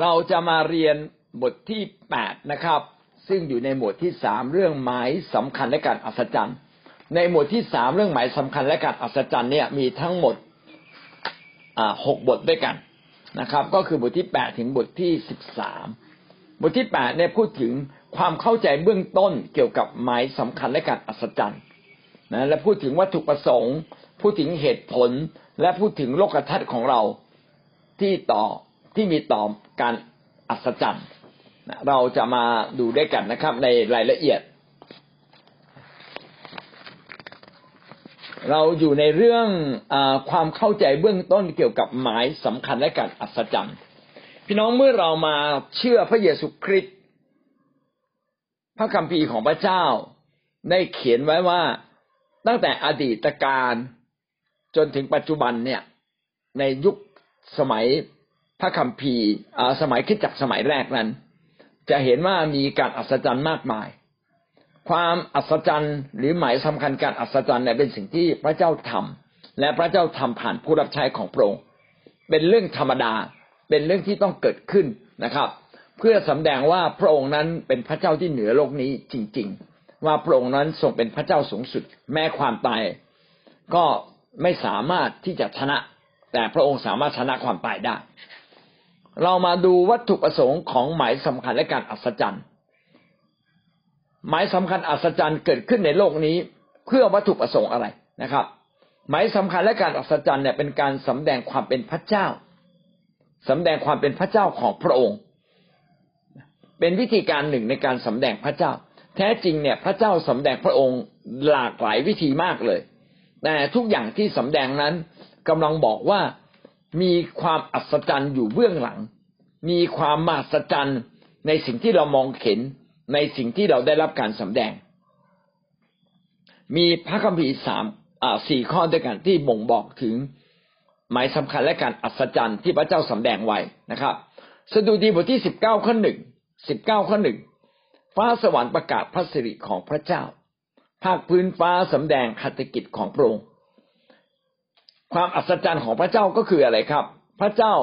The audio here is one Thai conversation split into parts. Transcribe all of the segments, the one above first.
เราจะมาเรียนบทที่แปดนะครับ ซึ่งอยู่ในหมวดที่สามเรื่องหมายสำคัญและการอัศจรรย์ ในหมวดที่สามเรื่องหมายสำคัญและการอัศจรรย์เนี่ยมีทั้งหมดหกบทด้วยกันนะครับ ก็คือบทที่แปดถึงบทที่สิบสามบทที่แปดเนี่ยพูดถึงความเข้าใจเบื้องต้นเกี่ยวกับหมายสำคัญและการอัศจรรย์นะและพูดถึงวัตถุประสงค์ พูดถึงเหตุผล และพูดถึงโลกทัศน์ของเราที่ต่อ ที่มีต่อการอัศจรรย์เราจะมาดูด้วยกันนะครับ ในรายละเอียด เราอยู่ในเรื่องอความเข้าใจเบื้องต้นเกี่ยวกับหมายสำคัญและการอัศจรรย์พี่น้องเมื่อเรามาเชื่อพระเยซูคริสต์พระคัมภีร์ของพระเจ้า ได้เขียนไว้ว่าตั้งแต่อดีตการจนถึงปัจจุบันเนี่ย ในยุคสมัย ระคัมภีร์สมัยคิดจักสมัยแรกนั้น จะเห็นว่ามีการอัศจรรย์มากมาย ความอัศจรรย์หรือหมายสำคัญการอัศจรรย์เนี่ยเป็นสิ่งที่พระเจ้าทำและพระเจ้าทำผ่านผู้รับใช้ของพระองค์เป็นเรื่องธรรมดาเป็นเรื่องที่ต้องเกิดขึ้นนะครับ เพื่อสำแดงว่าพระองค์นั้นเป็นพระเจ้าที่เหนือโลกนี้จริง ๆ ว่าพระองค์นั้นทรงเป็นพระเจ้าสูงสุด แม้ความตายก็ไม่สามารถที่จะชนะ แต่พระองค์สามารถชนะความตายได้ เรามาดูวัตถุประสงค์ของหมายสำคัญและการอัศจรรย์ หมายสำคัญอัศจรรย์เกิดขึ้นในโลกนี้เพื่อวัตถุประสงค์อะไรนะครับ หมายสำคัญและการอัศจรรย์เนี่ยเป็นการสำแดงความเป็นพระเจ้าสำแดงความเป็นพระเจ้าของพระองค์ เป็นวิธีการหนึ่งในการสำแดงพระเจ้า แท้จริงเนี่ยพระเจ้าสำแดงพระองค์หลากหลายวิธีมากเลย แต่ทุกอย่างที่สำแดงนั้นกำลังบอกว่า มีความอัศจรรย์อยู่เบื้องหลัง มีความมหัศจรรย์ในสิ่งที่เรามองเห็นในสิ่งที่เราได้รับการสำแดง มีพระคัมภีร์สามสี่ข้อด้วยกันที่บ่งบอกถึงหมายสำคัญและการอัศจรรย์ที่พระเจ้าสำแดงไว้นะครับสดุดีบทที่สิบเก้าข้อหนึ่งสิบเก้าข้อหนึ่งฟ้าสวรรค์ประกาศพระสิริของพระเจ้า ภาคพื้นฟ้าสำแดงคัตกิจของพระองค์ ความอัศจรรย์ของพระเจ้าก็คืออะไรครับ พระเจ้า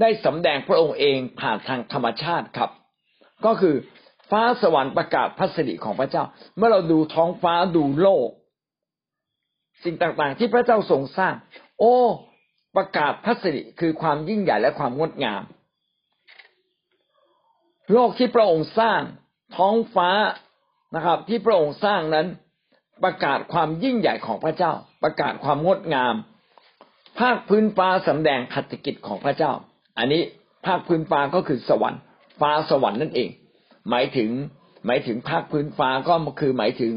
ได้สำแดงพระองค์เองผ่านทางธรรมชาติครับ ก็คือฟ้าสวรรค์ประกาศพระสิริของพระเจ้า เมื่อเราดูท้องฟ้าดูโลก สิ่งต่างๆ ที่พระเจ้าทรงสร้าง โอ้ประกาศพระสิริคือความยิ่งใหญ่และความงดงาม โลกที่พระองค์สร้างท้องฟ้านะครับ ที่พระองค์สร้างนั้น ประกาศความยิ่งใหญ่ของพระเจ้า ประกาศความงดงาม ภาคพื้นฟ้าสำแดงขัตกิจของพระเจ้า อันนี้ภาคพื้นฟ้าก็คือสวรรค์ฟ้าสวรรค์นั่นเอง หมายถึงหมายถึงภาคพื้นฟ้าก็คือหมายถึง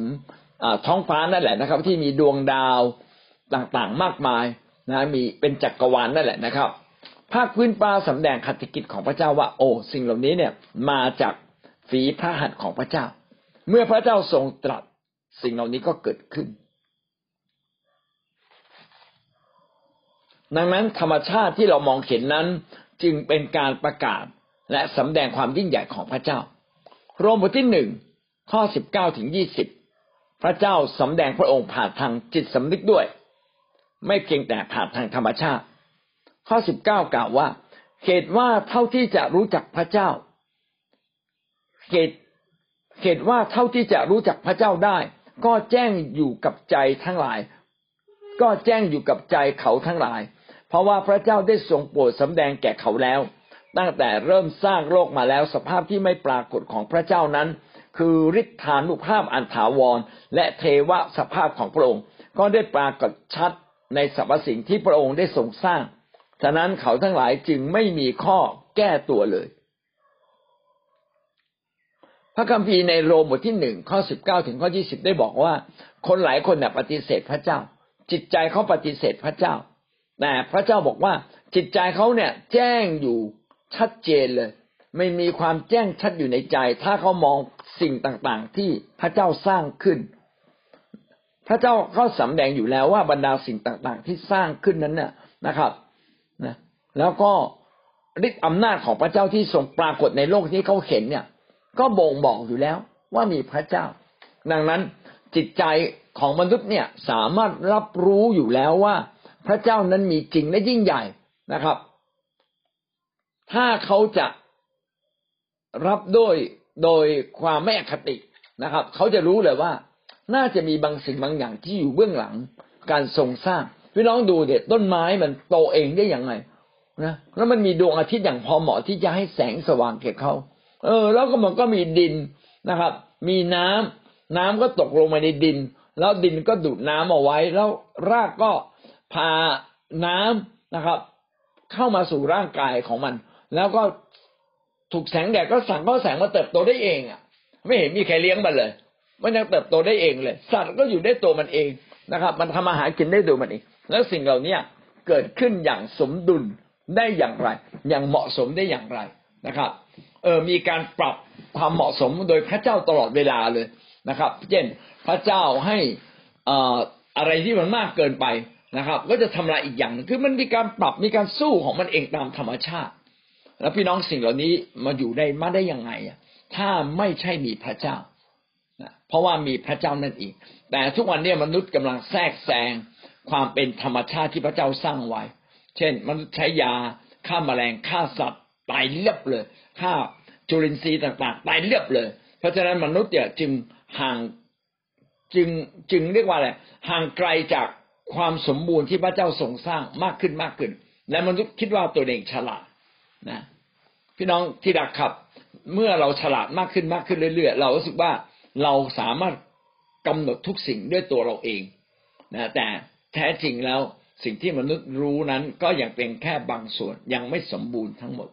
ท้องฟ้านั่นแหละนะครับ ที่มีดวงดาวต่างๆมากมายนะมีเป็นจักรวาลนนั่นแหละนะครับ ภาคพื้นฟ้าสำแดงขัตกิจของพระเจ้าว่า โอ้สิ่งเหล่านี้เนี่ยมาจากฝีพระหัตถ์ของพระเจ้า เมื่อพระเจ้าทรงตรัสสิ่งเหล่านี้ก็เกิดขึ้น ดังนั้นธรรมชาติที่เรามองเห็นนั้นจึงเป็นการประกาศและสำแดงความยิ่งใหญ่ของพระเจ้า โรมบทที่หนึ่งข้อสิบเก้าถึงยี่สิบพระเจ้าสำแดงพระองค์ผ่านทางจิตสำนึกด้วย ไม่เพียงแต่ผ่านทางธรรมชาติ ข้อสิบเก้ากล่าวว่าเหตุว่าเท่าที่จะรู้จักพระเจ้าเหตุเหตุว่าเท่าที่จะรู้จักพระเจ้าได้ ก็แจ้งอยู่กับใจทั้งหลาย ก็แจ้งอยู่กับใจเขาทั้งหลาย เพราะว่าพระเจ้าได้ทรงโปรดสำแดงแก่เขาแล้ว ตั้งแต่เริ่มสร้างโลกมาแล้วสภาพที่ไม่ปรากฏของพระเจ้านั้น คือฤทธานุภาพอันถาวร และเทวสภาพของพระองค์ ก็ได้ปรากฏชัดในสรรพสิ่งที่พระองค์ได้ทรงสร้าง ฉะนั้นเขาทั้งหลายจึงไม่มีข้อแก้ตัวเลย พระคัมภีร์ในโรมบทที่หนึ่งข้อสิบเก้าถึงข้อยี่สิบได้บอกว่า คนหลายคนเนี่ยปฏิเสธพระเจ้า จิตใจเขาปฏิเสธพระเจ้า แต่พระเจ้าบอกว่าจิตใจเขาเนี่ยแจ้งอยู่ชัดเจนเลย ไม่มีความแจ้งชัดอยู่ในใจ ถ้าเขามองสิ่งต่างๆ ที่พระเจ้าสร้างขึ้น พระเจ้าเขาสำแดงอยู่แล้วว่าบรรดาสิ่งต่างๆ ที่สร้างขึ้นนั้นน่ะนะครับนะแล้วก็ฤทธิอำนาจของพระเจ้าที่ทรงปรากฏในโลกที่เขาเห็นเนี่ย ก็บ่งบอกอยู่แล้วว่ามีพระเจ้า ดังนั้นจิตใจของมนุษย์เนี่ยสามารถรับรู้อยู่แล้วว่า พระเจ้านั้นมีจริงและยิ่งใหญ่นะครับ ถ้าเขาจะรับด้วยโดยความไม่อคตินะครับ เขาจะรู้เลยว่า น่าจะมีบางสิ่งบางอย่างที่อยู่เบื้องหลังการทรงสร้างพี่น้องดูเด็ดต้นไม้มันโตเองได้อย่างไงนะแล้วมันมีดวงอาทิตย์อย่างพอเหมาะที่จะให้แสงสว่างแก่เขาเออ แล้วก็มันก็มีดินนะครับ มีน้ำน้ำก็ตกลงมาในดิน แล้วดินก็ดูดน้ำเอาไว้ แล้วรากก็ พาน้ำนะครับ เข้ามาสู่ร่างกายของมัน แล้วก็ถูกแสงแดดก็สั่งก็แสงมาเติบโตได้เองอะ ไม่เห็นมีใครเลี้ยงมันเลย มันยังเติบโตได้เองเลย สัตว์ก็อยู่ได้ตัวมันเองนะครับ มันทำอาหารกินได้ตัวมันเอง แล้วสิ่งเหล่านี้เกิดขึ้นอย่างสมดุลได้อย่างไร อย่างเหมาะสมได้อย่างไรนะครับ เออมีการปรับความเหมาะสมโดยพระเจ้าตลอดเวลาเลยนะครับ เช่นพระเจ้าให้อ่อะไรที่มันมากเกินไป นะครับ ก็จะทำลายอีกอย่างคือมันมีการปรับมีการสู้ของมันเองตามธรรมชาติ แล้วพี่น้องสิ่งเหล่านี้มาอยู่ได้มาได้ยังไงถ้าไม่ใช่มีพระเจ้าเพราะว่ามีพระเจ้านั่นเองแต่ทุกวันนี้มนุษย์กำลังแทรกแซงความเป็นธรรมชาติที่พระเจ้าสร้างไว้ เช่น มนุษย์ใช้ยาฆ่าแมลงฆ่าสัตว์ตายเรียบเลยฆ่าจุลินทรีย์ต่างๆตายเรียบเลย เพราะฉะนั้นมนุษย์เนี่ยจึงห่างจึงจึงเรียกว่าอะไรห่างไกลจาก ความสมบูรณ์ที่พระเจ้าทรงสร้างมากขึ้นมากขึ้น และมนุษย์คิดว่าตัวเองฉลาดนะ พี่น้องที่รักครับ เมื่อเราฉลาดมากขึ้นมากขึ้นเรื่อยๆเรารู้สึกว่าเราสามารถกำหนดทุกสิ่งด้วยตัวเราเองนะแต่แท้จริงแล้วสิ่งที่มนุษย์รู้นั้นก็ยังเป็นแค่บางส่วนยังไม่สมบูรณ์ทั้งหมด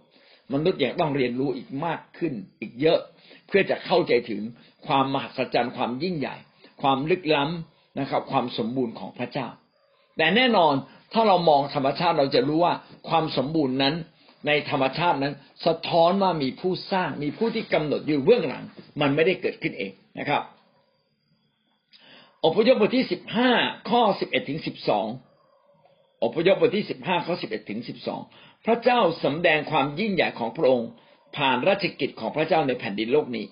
มนุษย์ยังต้องเรียนรู้อีกมากขึ้นอีกเยอะ เพื่อจะเข้าใจถึงความมหัศจรรย์ความยิ่งใหญ่ ความลึกล้ำ นะครับ ความสมบูรณ์ของพระเจ้า แต่แน่นอนถ้าเรามองธรรมชาติเราจะรู้ว่าความสมบูรณ์นั้นในธรรมชาตินั้น สะท้อนว่ามีผู้สร้างมีผู้ที่กำหนดอยู่เบื้องหลัง มันไม่ได้เกิดขึ้นเองนะครับ อพยพบทที่สิบห้าข้อสิบเอ็ดถึงสิบสองอพยพบทที่สิบห้าข้อสิบเอ็ดถึงสิบสองพระเจ้าสำแดงความยิ่งใหญ่ของพระองค์ ผ่านราชกิจของพระเจ้าในแผ่นดินโลกนี้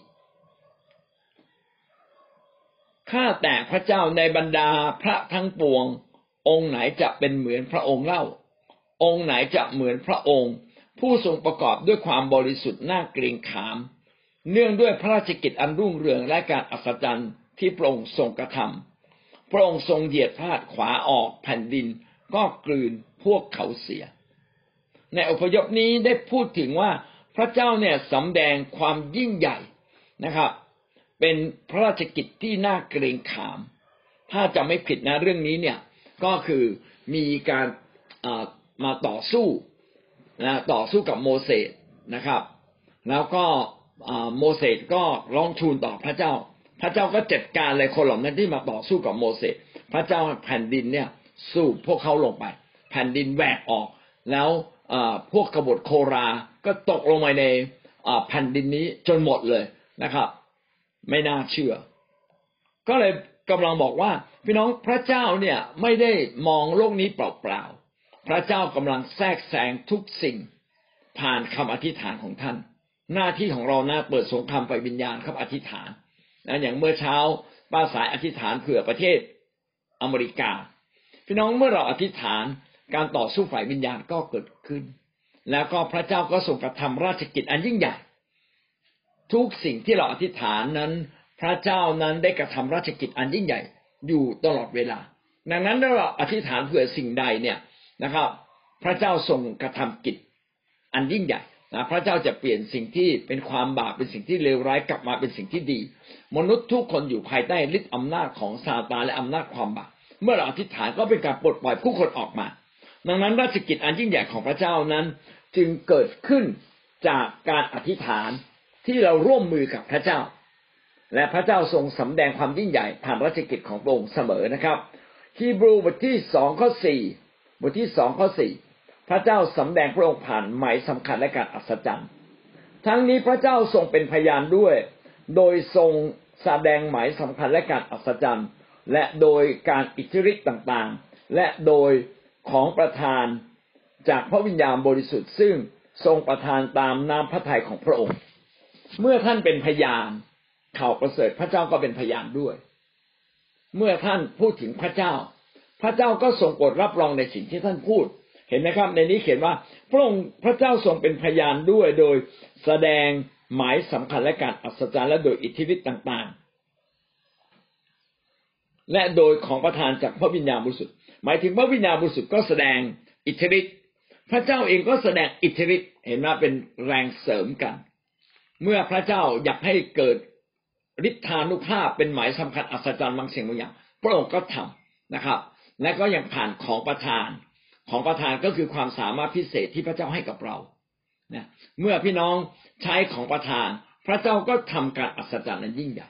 ข้าแต่พระเจ้าในบรรดาพระทั้งปวง องค์ไหนจะเป็นเหมือนพระองค์เล่า องค์ไหนจะเหมือนพระองค์ ผู้ทรงประกอบด้วยความบริสุทธิ์น่าเกรงขาม เนื่องด้วยพระราชกิจอันรุ่งเรืองและการอัศจรรย์ที่พระองค์ทรงกระทำพระองค์ทรงเหยียดพาดขวาออกแผ่นดินก็กลืนพวกเขาเสีย ในอพยพนี้ได้พูดถึงว่าพระเจ้าเนี่ยสำแดงความยิ่งใหญ่นะครับ เป็นพระราชกิจที่น่าเกรงขาม ถ้าจะไม่ผิดนะเรื่องนี้เนี่ยก็คือมีการมาต่อสู้นะต่อสู้กับโมเสสนะครับ แล้วก็โมเสสก็ร้องทูลต่อพระเจ้า พระเจ้าก็จัดการเลยคนเหล่านั้นที่มาต่อสู้กับโมเสสพระเจ้าแผ่นดินเนี่ยสู้พวกเขาลงไป แผ่นดินแหวกออก แล้วพวกกบฏโครา ก็ตกลงไปในแผ่นดินนี้จนหมดเลยนะครับ ไม่น่าเชื่อ ก็เลยกำลังบอกว่า พี่น้องพระเจ้าเนี่ยไม่ได้มองโลกนี้เปล่าๆพระเจ้ากำลังแทรกแซงทุกสิ่ง ผ่านคำอธิษฐานของท่าน หน้าที่ของเราหน้าเปิดสงครามไปวิญญาณครับอธิษฐานนะอย่างเมื่อเช้าป้าสายอธิษฐานเผื่อประเทศอเมริกา พี่น้องเมื่อเราอธิษฐานการต่อสู้ฝ่ายวิญญาณก็เกิดขึ้น แล้วก็พระเจ้าก็ทรงกระทำราชกิจอันยิ่งใหญ่ ทุกสิ่งที่เราอธิษฐานนั้น พระเจ้านั้นได้กระทำราชกิจอันยิ่งใหญ่อยู่ตลอดเวลา ดังนั้นถ้าเราอธิษฐานเผื่อสิ่งใดเนี่ยนะครับ พระเจ้าทรงกระทำกิจอันยิ่งใหญ่นะพระเจ้าจะเปลี่ยนสิ่งที่เป็นความบาปเป็นสิ่งที่เลวร้ายกลับมาเป็นสิ่งที่ดี มนุษย์ทุกคนอยู่ภายใต้ฤทธิ์อำนาจของซาตานและอำนาจความบาปเมื่อเราอธิษฐานก็เป็นการปลดปล่อยผู้คนออกมา ดังนั้นราชกิจอันยิ่งใหญ่ของพระเจ้านั้น จึงเกิดขึ้นจากการอธิษฐาน ที่เราร่วมมือกับพระเจ้า และพระเจ้าทรงสำแดงความยิ่งใหญ่ผ่านราชกิจของพระองค์เสมอนะครับฮีบรูบทที่สองข้อสี่บทที่สองข้อสี่พระเจ้าสำแดงพระองค์ผ่านหมายสำคัญและการอัศจรรย์ ทั้งนี้พระเจ้าทรงเป็นพยานด้วย โดยทรงแสดงหมายสำคัญและการอัศจรรย์ และโดยการอิทธิฤทธิ์ต่างๆ และโดยของประทานจากพระวิญญาณบริสุทธิ์ซึ่งทรงประทานตามน้ำพระทัยของพระองค์ เมื่อท่านเป็นพยานข่าวประเสริฐพระเจ้าก็เป็นพยานด้วย เมื่อท่านพูดถึงพระเจ้า พระเจ้าก็ทรงโปรดรับรองในสิ่งที่ท่านพูด เห็นไหมครับ ในนี้เขียนว่า พระองค์พระเจ้าทรงเป็นพยานด้วยโดยแสดงหมายสำคัญและการอัศจรรย์และโดยอิทธิฤทธิ์ต่างๆ และโดยของประทานจากพระวิญญาณบริสุทธิ์หมายถึงพระวิญญาณบริสุทธิ์ก็แสดงอิทธิฤทธิ์พระเจ้าเองก็แสดงอิทธิฤทธิ์เห็นว่าเป็นแรงเสริมกัน เมื่อพระเจ้าอยากให้เกิดฤทธานุภาพเป็นหมายสำคัญอัศจรรย์บางสิ่งบางอย่าง พระองค์ก็ทำนะครับ และก็ยังผ่านของประทานของประทานก็คือความสามารถพิเศษที่พระเจ้าให้กับเรานะเมื่อพี่น้องใช้ของประทาน พระเจ้าก็ทำการอัศจรรย์นั้นยิ่งใหญ่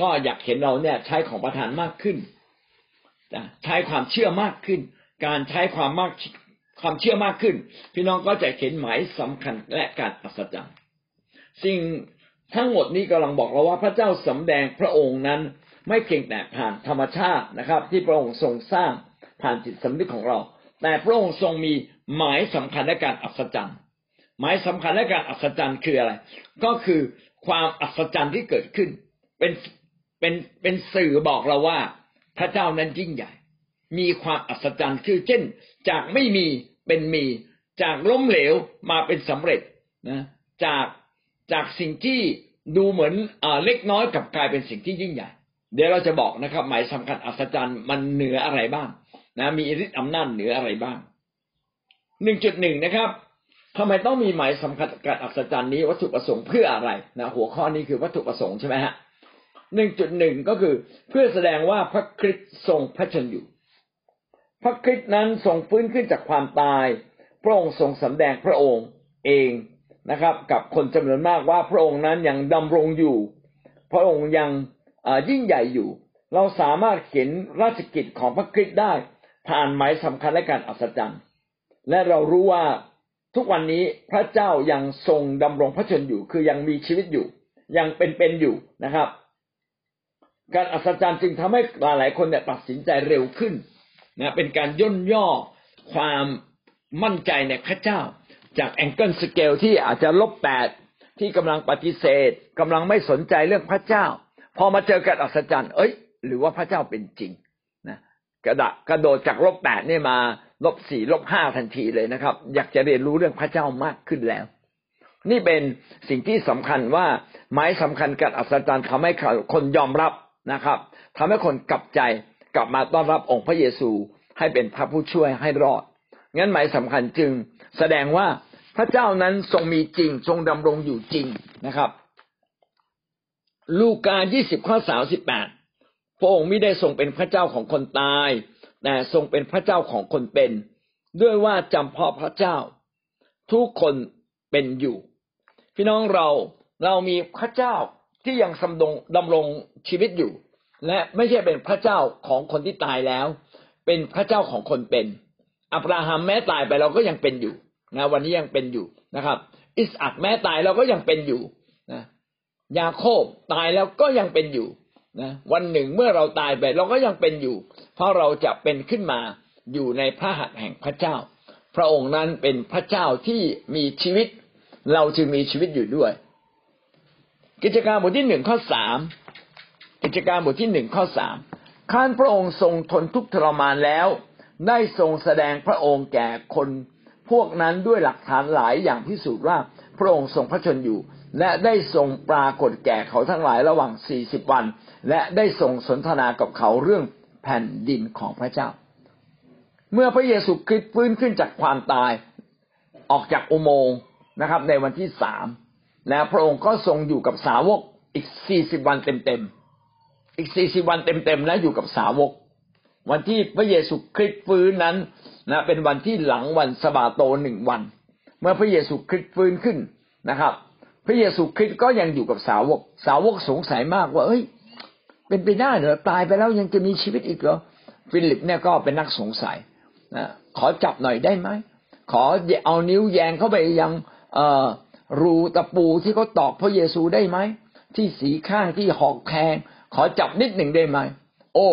ก็อยากเห็นเราเนี่ยใช้ของประทานมากขึ้นใช้ความเชื่อมากขึ้น การใช้ความมากความเชื่อมากขึ้น พี่น้องก็จะเห็นหมายสำคัญและการอัศจรรย์ สิ่งทั้งหมดนี้กำลังบอกเราว่าพระเจ้าสำแดงพระองค์นั้น ไม่เพียงแต่ผ่านธรรมชาตินะครับ ที่พระองค์ทรงสร้างผ่านจิตสำนึกของเรา แต่พระองค์ทรงมีหมายสำคัญและการอัศจรรย์ หมายสำคัญและการอัศจรรย์คืออะไร ก็คือความอัศจรรย์ที่เกิดขึ้น เป็นเป็นเป็นสื่อบอกเราว่า พระเจ้านั้นยิ่งใหญ่ มีความอัศจรรย์คือเช่น จากไม่มีเป็นมี จากล้มเหลวมาเป็นสำเร็จนะจาก จากสิ่งที่ดูเหมือนเล็กน้อยกับกลายเป็นสิ่งที่ยิ่งใหญ่ เดี๋ยวเราจะบอกนะครับ หมายสำคัญอัศจรรย์มันเหนืออะไรบ้างนะมีฤทธิอำนาจเหนืออะไรบ้างหนึ่งจุดหนึ่งนะครับทำไมต้องมีหมายสำคัญการอัศจรรย์นี้วัตถุประสงค์เพื่ออะไรนะหัวข้อนี้คือวัตถุประสงค์ใช่ไหมฮะหนึ่งจุดหนึ่งก็คือเพื่อแสดงว่าพระคริสต์ทรงพระชนอยู่ พระคริสต์นั้นทรงฟื้นขึ้นจากความตายพระองค์ทรงสำแดงพระองค์เอง นะครับ กับคนจำนวนมากว่าพระองค์นั้นยังดำรงอยู่ พระองค์ยังยิ่งใหญ่อยู่ เราสามารถเขียนราชกิจของพระคริสต์ได้ผ่านหมายสำคัญและการอัศจรรย์ และเรารู้ว่าทุกวันนี้พระเจ้ายังทรงดำรงพระชนอยู่ คือยังมีชีวิตอยู่ ยังเป็นๆอยู่นะครับ การอัศจรรย์จึงทำให้หลายๆคนเนี่ยตัดสินใจเร็วขึ้นนะเป็นการย่นย่อความมั่นใจในพระเจ้า จาก Engel scale ที่อาจจะลบแปดที่กำลังปฏิเสธกำลังไม่สนใจเรื่องพระเจ้า พอมาเจอการอัศจรรย์ เอ้ย หรือว่าพระเจ้าเป็นจริงนะกระดกระโดดจากลบแปดนี่มาลบสี่ลบห้าทันทีเลยนะครับ อยากจะเรียนรู้เรื่องพระเจ้ามากขึ้นแล้ว นี่เป็นสิ่งที่สำคัญว่าหมายสำคัญการอัศจรรย์ทำให้คนยอมรับนะครับทำให้คนกลับใจกลับมาต้อนรับองค์พระเยซูให้เป็นพระผู้ช่วยให้รอด งั้นหมายสำคัญจึงแสดงว่าพระเจ้านั้นทรงมีจริง ทรงดำรงอยู่จริงนะครับ ลูกายี่สิบข้อสาสิบแปดพระองค์ไม่ได้ทรงเป็นพระเจ้าของคนตาย แต่ทรงเป็นพระเจ้าของคนเป็น ด้วยว่าจำเพาะพระเจ้า ทุกคนเป็นอยู่ พี่น้องเราเรามีพระเจ้าที่ยังสำดงดำรงชีวิตอยู่ และไม่ใช่เป็นพระเจ้าของคนที่ตายแล้ว เป็นพระเจ้าของคนเป็น อับราฮัมแม้ตายไปเราก็ยังเป็นอยู่นะวันนี้ยังเป็นอยู่นะครับ อิสอักแม้ตายเราก็ยังเป็นอยู่นะยาโคบตายแล้วก็ยังเป็นอยู่นะวันหนึ่งเมื่อเราตายไปเราก็ยังเป็นอยู่ เพราะเราจะเป็นขึ้นมาอยู่ในพระหัตถ์แห่งพระเจ้า พระองค์นั้นเป็นพระเจ้าที่มีชีวิต เราจึงมีชีวิตอยู่ด้วย กิจการบทที่หนึ่งข้อสามกิจการบทที่หนึ่งข้อสามข้านพระองค์ทรงทนทุกข์ทรมานแล้ว ได้ทรงแสดงพระองค์แก่คนพวกนั้นด้วยหลักฐานหลายอย่างพิสูจน์ว่าพระองค์ทรงพระชนอยู่ และได้ทรงปรากฏแก่เขาทั้งหลายระหว่างสี่สิบวัน และได้ส่งสนทนากับเขาเรื่องแผ่นดินของพระเจ้า เมื่อพระเยซูคริสต์ฟื้นขึ้นจากความตายออกจากอุโมงค์นะครับ ในวันที่สามแล้วพระองค์ก็ทรงอยู่กับสาวกอีกสี่สิบวันเต็มๆอีกสี่สิบวันเต็มๆและอยู่กับสาวก วันที่พระเยซูคริสต์ฟื้นนั้นนะเป็นวันที่หลังวันสบาโตหนึ่งวัน เมื่อพระเยซูคริสต์ฟื้นขึ้นนะครับ พระเยซูคริสต์ก็ยังอยู่กับสาวก สาวกสงสัยมากว่า เอ้ย เป็นไปได้เหรอตายไปแล้วยังจะมีชีวิตอีกเหรอฟิลิปเนี่ยก็เป็นนักสงสัยนะขอจับหน่อยได้ไหมขอเอานิ้วแยงเข้าไปยังเอรูตะปูที่เขาตอกพระเยซูได้ไหมที่สีข้างที่หอกแทงขอจับนิดหนึ่งได้ไหมโอ้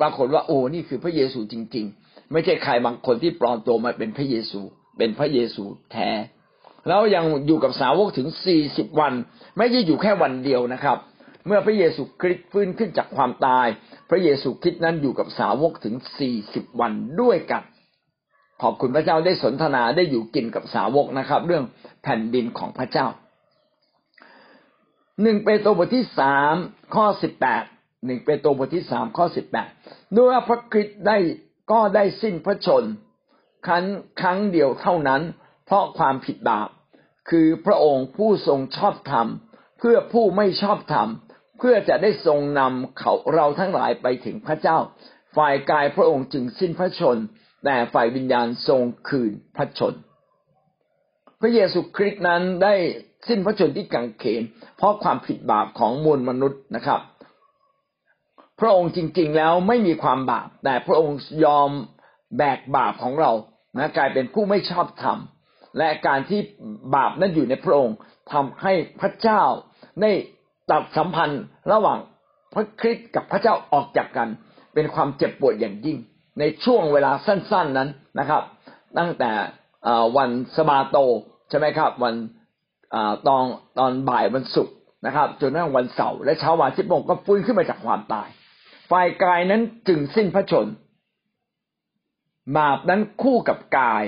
ปรากฏว่าโอ้นี่คือพระเยซูจริง ๆ ไม่ใช่ใครบางคนที่ปลอมตัวมาเป็นพระเยซู เป็นพระเยซูแท้แล้วยังอยู่กับสาวกถึงสี่สิบวัน ไม่ใช่อยู่แค่วันเดียวนะครับ เมื่อพระเยซูคริสต์ฟื้นขึ้นจากความตาย พระเยซูคริสต์นั้นอยู่กับสาวกถึงสี่สิบวันด้วยกัน ขอบคุณพระเจ้าได้สนทนาได้อยู่กินกับสาวกนะครับ เรื่องแผ่นดินของพระเจ้าหนึ่งเปโตรบทที่สามข้อสิบแปด หนึ่งเปโตรบทที่สามข้อสิบแปดด้วยพระคริสต์ได้ก็ได้สิ้นพระชน ครั้งครั้งเดียวเท่านั้น เพราะความผิดบาป คือพระองค์ผู้ทรงชอบธรรม เพื่อผู้ไม่ชอบธรรม เพื่อจะได้ทรงนำเขาเราทั้งหลายไปถึงพระเจ้า ฝ่ายกายพระองค์จึงสิ้นพระชน แต่ฝ่ายวิญญาณทรงคืนพระชน พระเยซูคริสต์นั้นได้สิ้นพระชนที่กังเขน เพราะความผิดบาปของมวลมนุษย์นะครับ พระองค์จริง ๆ แล้วไม่มีความบาป แต่พระองค์ยอมแบกบาปของเรานะกลายเป็นผู้ไม่ชอบธรรมและการที่บาปนั้นอยู่ในพระองค์ทำให้พระเจ้าได้ตัดสัมพันธ์ระหว่างพระคริสต์กับพระเจ้าออกจากกัน เป็นความเจ็บปวดอย่างยิ่ง ในช่วงเวลาสั้น ๆนั้นนะครับ ตั้งแต่วันสบาโตใช่ไหมครับ วันตอนตอนบ่ายวันศุกร์นะครับ จนถึงวันเสาร์และเช้าวันที่โมงก็ฟื้นขึ้นมาจากความตาย ฝ่ายกายนั้นจึงสิ้นพระชน บาปนั้นคู่กับกาย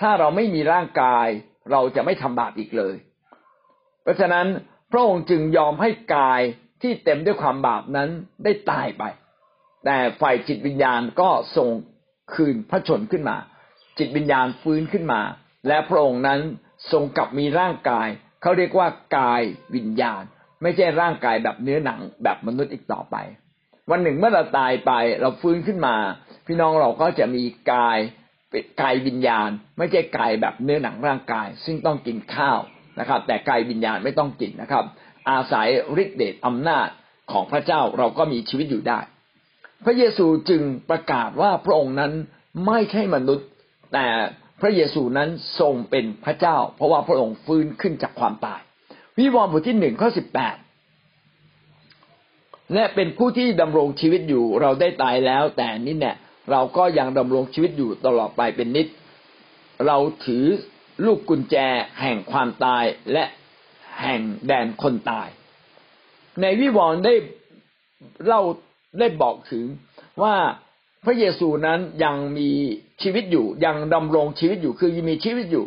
ถ้าเราไม่มีร่างกาย เราจะไม่ทำบาปอีกเลย เพราะฉะนั้นพระองค์จึงยอมให้กายที่เต็มด้วยความบาปนั้นได้ตายไป แต่ฝ่ายจิตวิญญาณก็ส่งคืนพระชนขึ้นมา จิตวิญญาณฟื้นขึ้นมา และพระองค์นั้นทรงกลับมีร่างกาย เขาเรียกว่ากายวิญญาณ ไม่ใช่ร่างกายแบบเนื้อหนังแบบมนุษย์อีกต่อไป วันหนึ่งเมื่อเราตายไป เราฟื้นขึ้นมา พี่น้องเราก็จะมีกายกายวิญญาณ ไม่ใช่กายแบบเนื้อหนังร่างกาย ซึ่งต้องกินข้าวนะครับ แต่กายวิญญาณไม่ต้องกินนะครับ อาศัยฤทธิเดชอำนาจของพระเจ้าเราก็มีชีวิตอยู่ได้ พระเยซูจึงประกาศว่าพระองค์นั้นไม่ใช่มนุษย์ แต่พระเยซูนั้นทรงเป็นพระเจ้า เพราะว่าพระองค์ฟื้นขึ้นจากความตาย วิวรณ์บทที่หนึ่งข้อสิบแปด และเป็นผู้ที่ดำรงชีวิตอยู่เราได้ตายแล้ว แต่นี่เนี่ยเราก็ยังดำรงชีวิตอยู่ตลอดไปเป็นนิด เราถือลูกกุญแจแห่งความตายและแห่งแดนคนตาย ในวิวรณ์ได้เล่าได้บอกถึงว่าพระเยซูนั้นยังมีชีวิตอยู่ ยังดำรงชีวิตอยู่คือยังมีชีวิตอยู่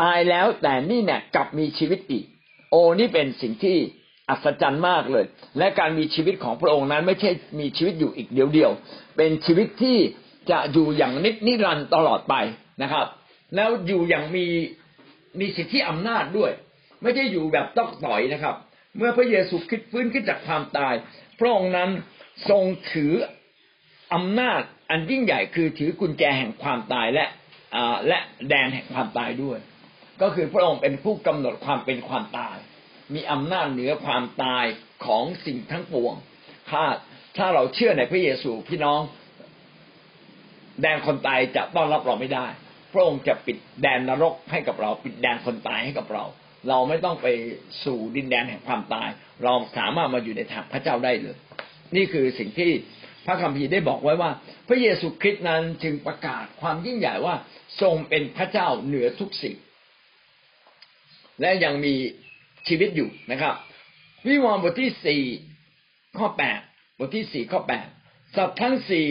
ตายแล้วแต่นี่เนี่ยกลับมีชีวิตอีก โอ้นี่เป็นสิ่งที่ อัศจรรย์มากเลย และการมีชีวิตของพระองค์นั้นไม่ใช่มีชีวิตอยู่อีกเดียวเดียว เป็นชีวิตที่จะอยู่อย่างนิจนิรันดร์ตลอดไปนะครับ แล้วอยู่อย่างมีมีสิทธิอำนาจด้วย ไม่ใช่อยู่แบบต้องต่อยนะครับ เมื่อพระเยซูคิดฟื้นขึ้นจากความตาย พระองค์นั้นทรงถืออำนาจอันยิ่งใหญ่คือถือกุญแจแห่งความตายและและแดนแห่งความตายด้วย ก็คือพระองค์เป็นผู้กำหนดความเป็นความตาย มีอำนาจเหนือความตายของสิ่งทั้งปวง ถ้าถ้าเราเชื่อในพระเยซูพี่น้อง แดนคนตายจะต้อนรับเราไม่ได้ พระองค์จะปิดแดนนรกให้กับเรา ปิดแดนคนตายให้กับเรา เราไม่ต้องไปสู่ดินแดนแห่งความตาย เราสามารถมาอยู่ในทางพระเจ้าได้เลย นี่คือสิ่งที่พระคัมภีร์ได้บอกไว้ว่า พระเยซูคริสต์นั้นจึงประกาศความยิ่งใหญ่ว่าทรงเป็นพระเจ้าเหนือทุกสิ่งและยังมี ชีวิตอยู่นะครับ วิวรณ์บทที่สี่ข้อแปดบทที่สี่ข้อแปดสัตว์ทั้งสี่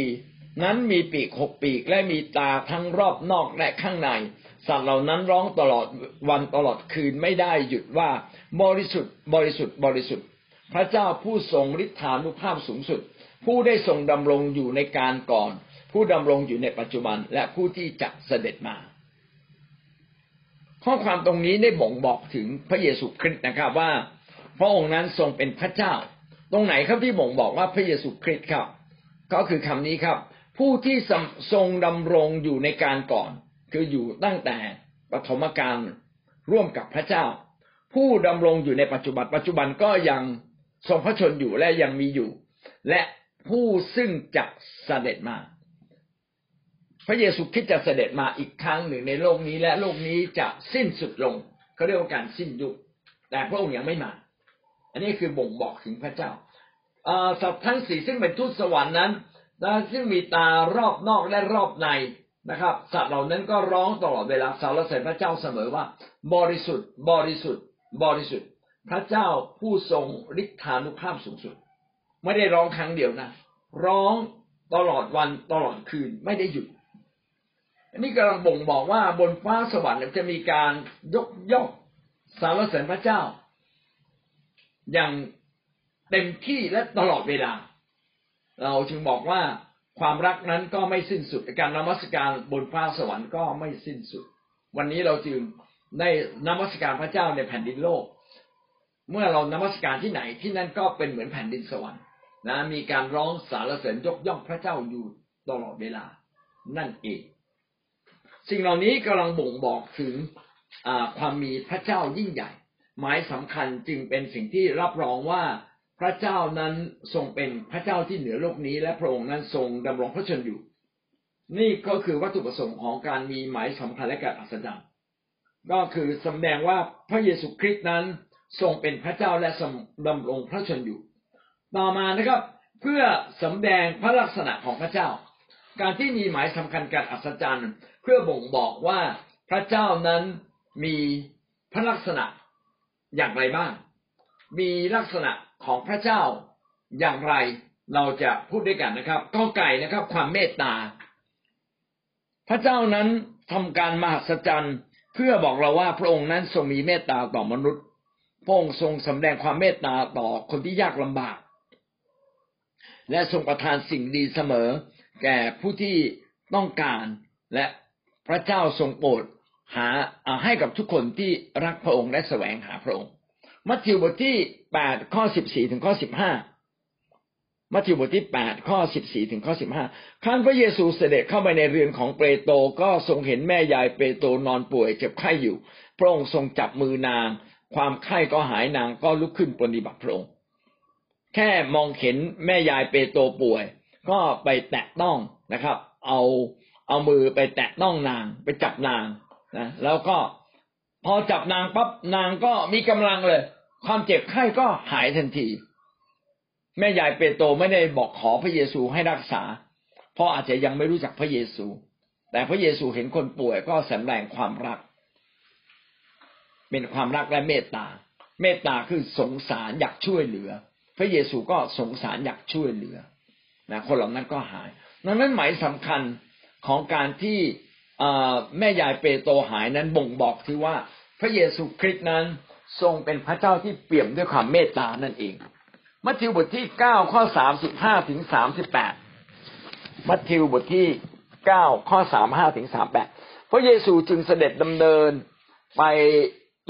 นั้นมีปีกหกปีกและมีตาทั้งรอบนอกและข้างใน สัตว์เหล่านั้นร้องตลอดวันตลอดคืนไม่ได้หยุดว่าบริสุทธิ์บริสุทธิ์บริสุทธิ์ พระเจ้าผู้ทรงฤทธานุภาพสูงสุด ผู้ได้ทรงดำรงอยู่ในการก่อน ผู้ดำรงอยู่ในปัจจุบันและผู้ที่จะเสด็จมา ข้อความตรงนี้ได้บ่งบอกถึงพระเยซูคริสต์นะครับว่า พระองค์นั้นทรงเป็นพระเจ้า ตรงไหนครับที่บ่งบอกว่าพระเยซูคริสต์ครับ ก็คือคำนี้ครับ ผู้ที่ทรงดำรงอยู่ในการก่อน คืออยู่ตั้งแต่ปฐมกาลร่วมกับพระเจ้า ผู้ดำรงอยู่ในปัจจุบันปัจจุบันก็ยังทรงพระชนอยู่และยังมีอยู่ และผู้ซึ่งจะเสด็จมา พระเยซูคริสต์จะเสด็จมาอีกครั้งหนึ่งในโลกนี้ และโลกนี้จะสิ้นสุดลงเขาเรียกว่าการสิ้นยุคแต่พระองค์ยังไม่มา อันนี้คือบ่งบอกถึงพระเจ้าสัตว์ทั้งสี่ซึ่งเป็นทูตสวรรค์นั้นซึ่งมีตารอบนอกและรอบในนะครับ สัตว์เหล่านั้นก็ร้องตลอดเวลาสารเสด็จพระเจ้าเสมอว่า บริสุทธิ์ บริสุทธิ์ บริสุทธิ์ พระเจ้าผู้ทรงฤทธานุภาพสูงสุด ไม่ได้ร้องครั้งเดียวนะ ร้องตลอดวันตลอดคืนไม่ได้หยุด อันนี้กำลังบ่งบอกว่าบนฟ้าสวรรค์จะมีการยกย่องสรรเสริญพระเจ้า อย่างเต็มที่และตลอดเวลา เราจึงบอกว่าความรักนั้นก็ไม่สิ้นสุดการนมัสการบนฟ้าสวรรค์ก็ไม่สิ้นสุด วันนี้เราจึงได้นมัสการพระเจ้าในแผ่นดินโลก เมื่อเรานมัสการที่ไหนที่นั่นก็เป็นเหมือนแผ่นดินสวรรค์นะมีการร้องสารเสริญยกย่องพระเจ้าอยู่ตลอดเวลา นั่นเอง สิ่งเหล่านี้กำลังบ่งบอกถึงความมีพระเจ้ายิ่งใหญ่ หมายสำคัญจึงเป็นสิ่งที่รับรองว่าพระเจ้านั้นทรงเป็นพระเจ้าที่เหนือโลกนี้ และพระองค์นั้นทรงดำรงพระชนอยู่ นี่ก็คือวัตถุประสงค์ของการมีหมายสำคัญและการอัศจรรย์ก็คือสำแดงว่าพระเยซูคริสต์นั้นทรงเป็นพระเจ้าและดำรงพระชนอยู่ ต่อมานะครับ เพื่อสำแดงพระลักษณะของพระเจ้า การที่มีหมายสำคัญการอัศจรรย์ เพื่อบ่งบอกว่าพระเจ้านั้นมีพระลักษณะอย่างไรบ้าง มีลักษณะของพระเจ้าอย่างไร เราจะพูดด้วยกันนะครับก้อไก่นะครับ ความเมตตา พระเจ้านั้นทำการมหัศจรรย์เพื่อบอกเราว่าพระองค์นั้นทรงมีเมตตาต่อมนุษย์พระองค์ทรงสำแดงความเมตตาต่อคนที่ยากลำบาก และทรงประทานสิ่งดีเสมอ แก่ผู้ที่ต้องการและ พระเจ้าทรงโปรดหาให้กับทุกคนที่รักพระองค์และแสวงหาพระองค์ มัทธิวบทที่แปดข้อสิบสี่ถึงข้อสิบห้ามัทธิวบทที่แปดข้อสิบสี่ถึงข้อสิบห้าครั้นพระเยซูเสด็จเข้าไปในเรือนของเปโตรก็ทรงเห็นแม่ยายเปโตรนอนป่วยเจ็บไข้อยู่ พระองค์ทรงจับมือนาง ความไข้ก็หายนางก็ลุกขึ้นปฏิบัติพระองค์ แค่มองเห็นแม่ยายเปโตรป่วย ก็ไปแตะต้องนะครับ เอา เอามือไปแตะต้องนาง ไปจับนางนะแล้วก็พอจับนางปั๊บนางก็มีกำลังเลย ความเจ็บไข้ก็หายทันที แม่ใหญ่เปโตรไม่ได้บอกขอพระเยซูให้รักษา เพราะอาจจะยังไม่รู้จักพระเยซู แต่พระเยซูเห็นคนป่วยก็แสดงความรัก เป็นความรักและเมตตา เมตตาคือสงสารอยากช่วยเหลือ พระเยซูก็สงสารอยากช่วยเหลือนะคนเหล่านั้นก็หายดังนั้นหมายสำคัญ ของการที่แม่ยายเปโตรหายนั้นบ่งบอกที่ว่า พระเยซูคริสต์นั้นทรงเป็นพระเจ้าที่เปี่ยมด้วยความเมตตานั่นเอง มัทธิวบทที่เก้าข้อสามสิบห้าถึงสามสิบแปดมัทธิวบทที่เก้าข้อสามห้าถึงสามแปดพระเยซูจึงเสด็จดำเนินไป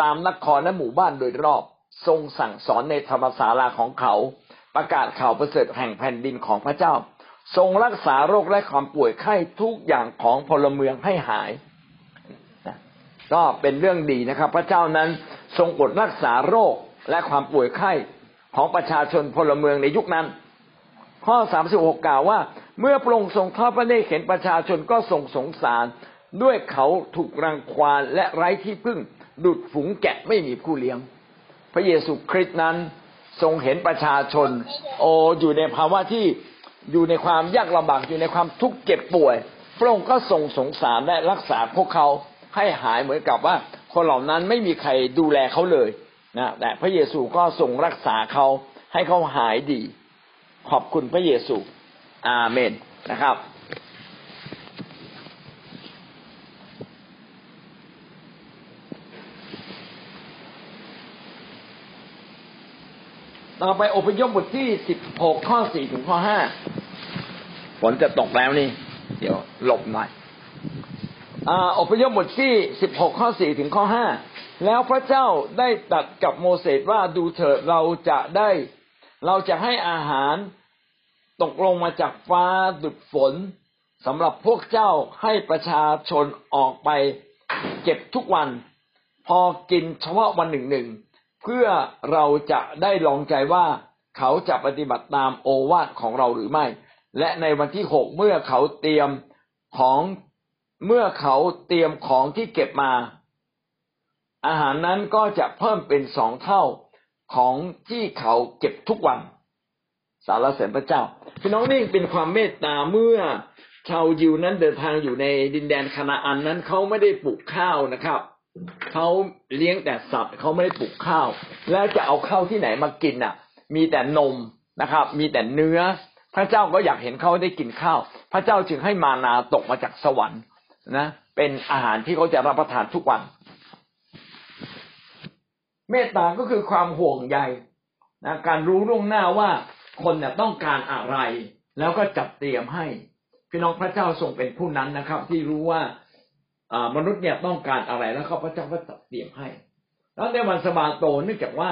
ตามนครและหมู่บ้านโดยรอบ ทรงสั่งสอนในธรรมศาลาของเขา ประกาศข่าวประเสริฐแห่งแผ่นดินของพระเจ้า ทรงรักษาโรคและความป่วยไข้ทุกอย่างของพลเมืองให้หายก็เป็นเรื่องดีนะครับ พระเจ้านั้นทรงกดรักษาโรคและความป่วยไข้ของประชาชนพลเมืองในยุคนั้น ข้อสามสิบหกกล่าวว่า เมื่อพระองค์ทรงทอดพระเนตรเห็นประชาชนก็ทรงสงสาร ด้วยเขาถูกรังควานและไร้ที่พึ่ง ดุดฝูงแกะไม่มีผู้เลี้ยง พระเยซูคริสต์นั้นทรงเห็นประชาชน โออยู่ในภาวะที่ อยู่ในความยากลำบากอยู่ในความทุกข์เจ็บป่วย พระองค์ก็ทรงสงสารและรักษาพวกเขาให้หายเหมือนกับว่า คนเหล่านั้นไม่มีใครดูแลเขาเลยนะแต่พระเยซูก็ทรงรักษาเขาให้เขาหายดี ขอบคุณพระเยซู อาเมนนะครับ ต่อไปอพยพบทที่สิบหกข้อสี่ถึงข้อห้าฝนจะตกแล้วนี่ เดี๋ยวหลบหน่อยอพยพบทที่สิบหกข้อสี่ถึงข้อห้าแล้วพระเจ้าได้ตัดกับโมเสสว่าดูเถิดเราจะได้ เราจะให้อาหารตกลงมาจากฟ้าดุดฝนสำหรับพวกเจ้าให้ประชาชนออกไปเก็บทุกวัน พอกินเฉพาะวันหนึ่งหนึ่ง เพื่อเราจะได้ลองใจว่าเขาจะปฏิบัติตามโอวาทของเราหรือไม่ และในวันที่หกเมื่อเขาเตรียมของเมื่อเขาเตรียมของที่เก็บมา อาหารนั้นก็จะเพิ่มเป็นสองเท่าของที่เขาเก็บทุกวัน สารเสริญพระเจ้าพี่น้องนี่เป็นความเมตตาเมื่อชาวยิวนั้นเดินทางอยู่ในดินแดนคณาอันนั้นเขาไม่ได้ปลูกข้าวนะครับ เขาเลี้ยงแต่สัตว์เขาไม่ได้ปลูกข้าว แล้วจะเอาข้าวที่ไหนมากินอะ มีแต่นมนะครับ มีแต่เนื้อ พระเจ้าก็อยากเห็นเขาได้กินข้าว พระเจ้าจึงให้มานาตกมาจากสวรรค์นะ เป็นอาหารที่เขาจะรับประทานทุกวัน เมตตาก็คือความห่วงใยนะการรู้ล่วงหน้าว่าคนเนี่ยต้องการอะไร แล้วก็จัดเตรียมให้ พี่น้องพระเจ้าทรงเป็นผู้นั้นนะครับ ที่รู้ว่า มนุษย์เนี่ยต้องการอะไรแล้วเขาพระเจ้าก็จัดเตรียมให้ แล้วในวันสบาโตเนื่องจากว่า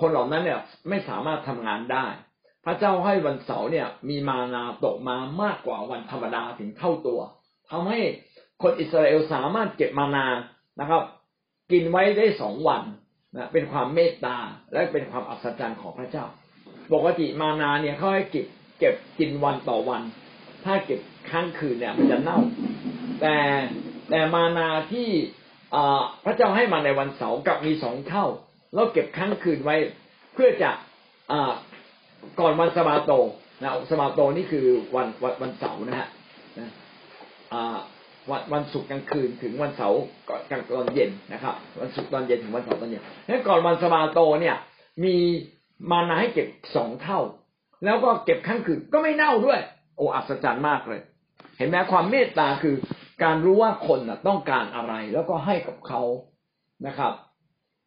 คนเหล่านั้นเนี่ยไม่สามารถทำงานได้ พระเจ้าให้วันเสาร์เนี่ยมีมานาตกมามากกว่าวันธรรมดาถึงเท่าตัวทำให้คนอิสราเอลสามารถเก็บมานานะครับ กินไว้ได้สองวันนะเป็นความเมตตาและเป็นความอัศจรรย์ของพระเจ้าปกติมานาเนี่ยเขาให้เก็บเก็บกินวันต่อวัน ถ้าเก็บค้างคืนเนี่ยมันจะเน่า แต่ แต่มานาที่พระเจ้าให้มาในวันเสาร์กับมีสองเท่า แล้วเก็บค้างคืนไว้เพื่อจะก่อนวันสมาโตนะสมาโตนี่คือวันวันวันเสาร์นะฮะวันวันศุกร์กลางคืนถึงวันเสาร์กลางตอนเย็นนะครับ วันศุกร์ตอนเย็นถึงวันเสาร์ตอนเย็นนั้นก่อนวันสมาโตเนี่ย มีมานาให้เก็บสองเท่า แล้วก็เก็บค้างคืนก็ไม่เน่าด้วย โอ้อัศจรรย์มากเลย เห็นไหมความเมตตาคือ การรู้ว่าคนต้องการอะไรแล้วก็ให้กับเขานะครับ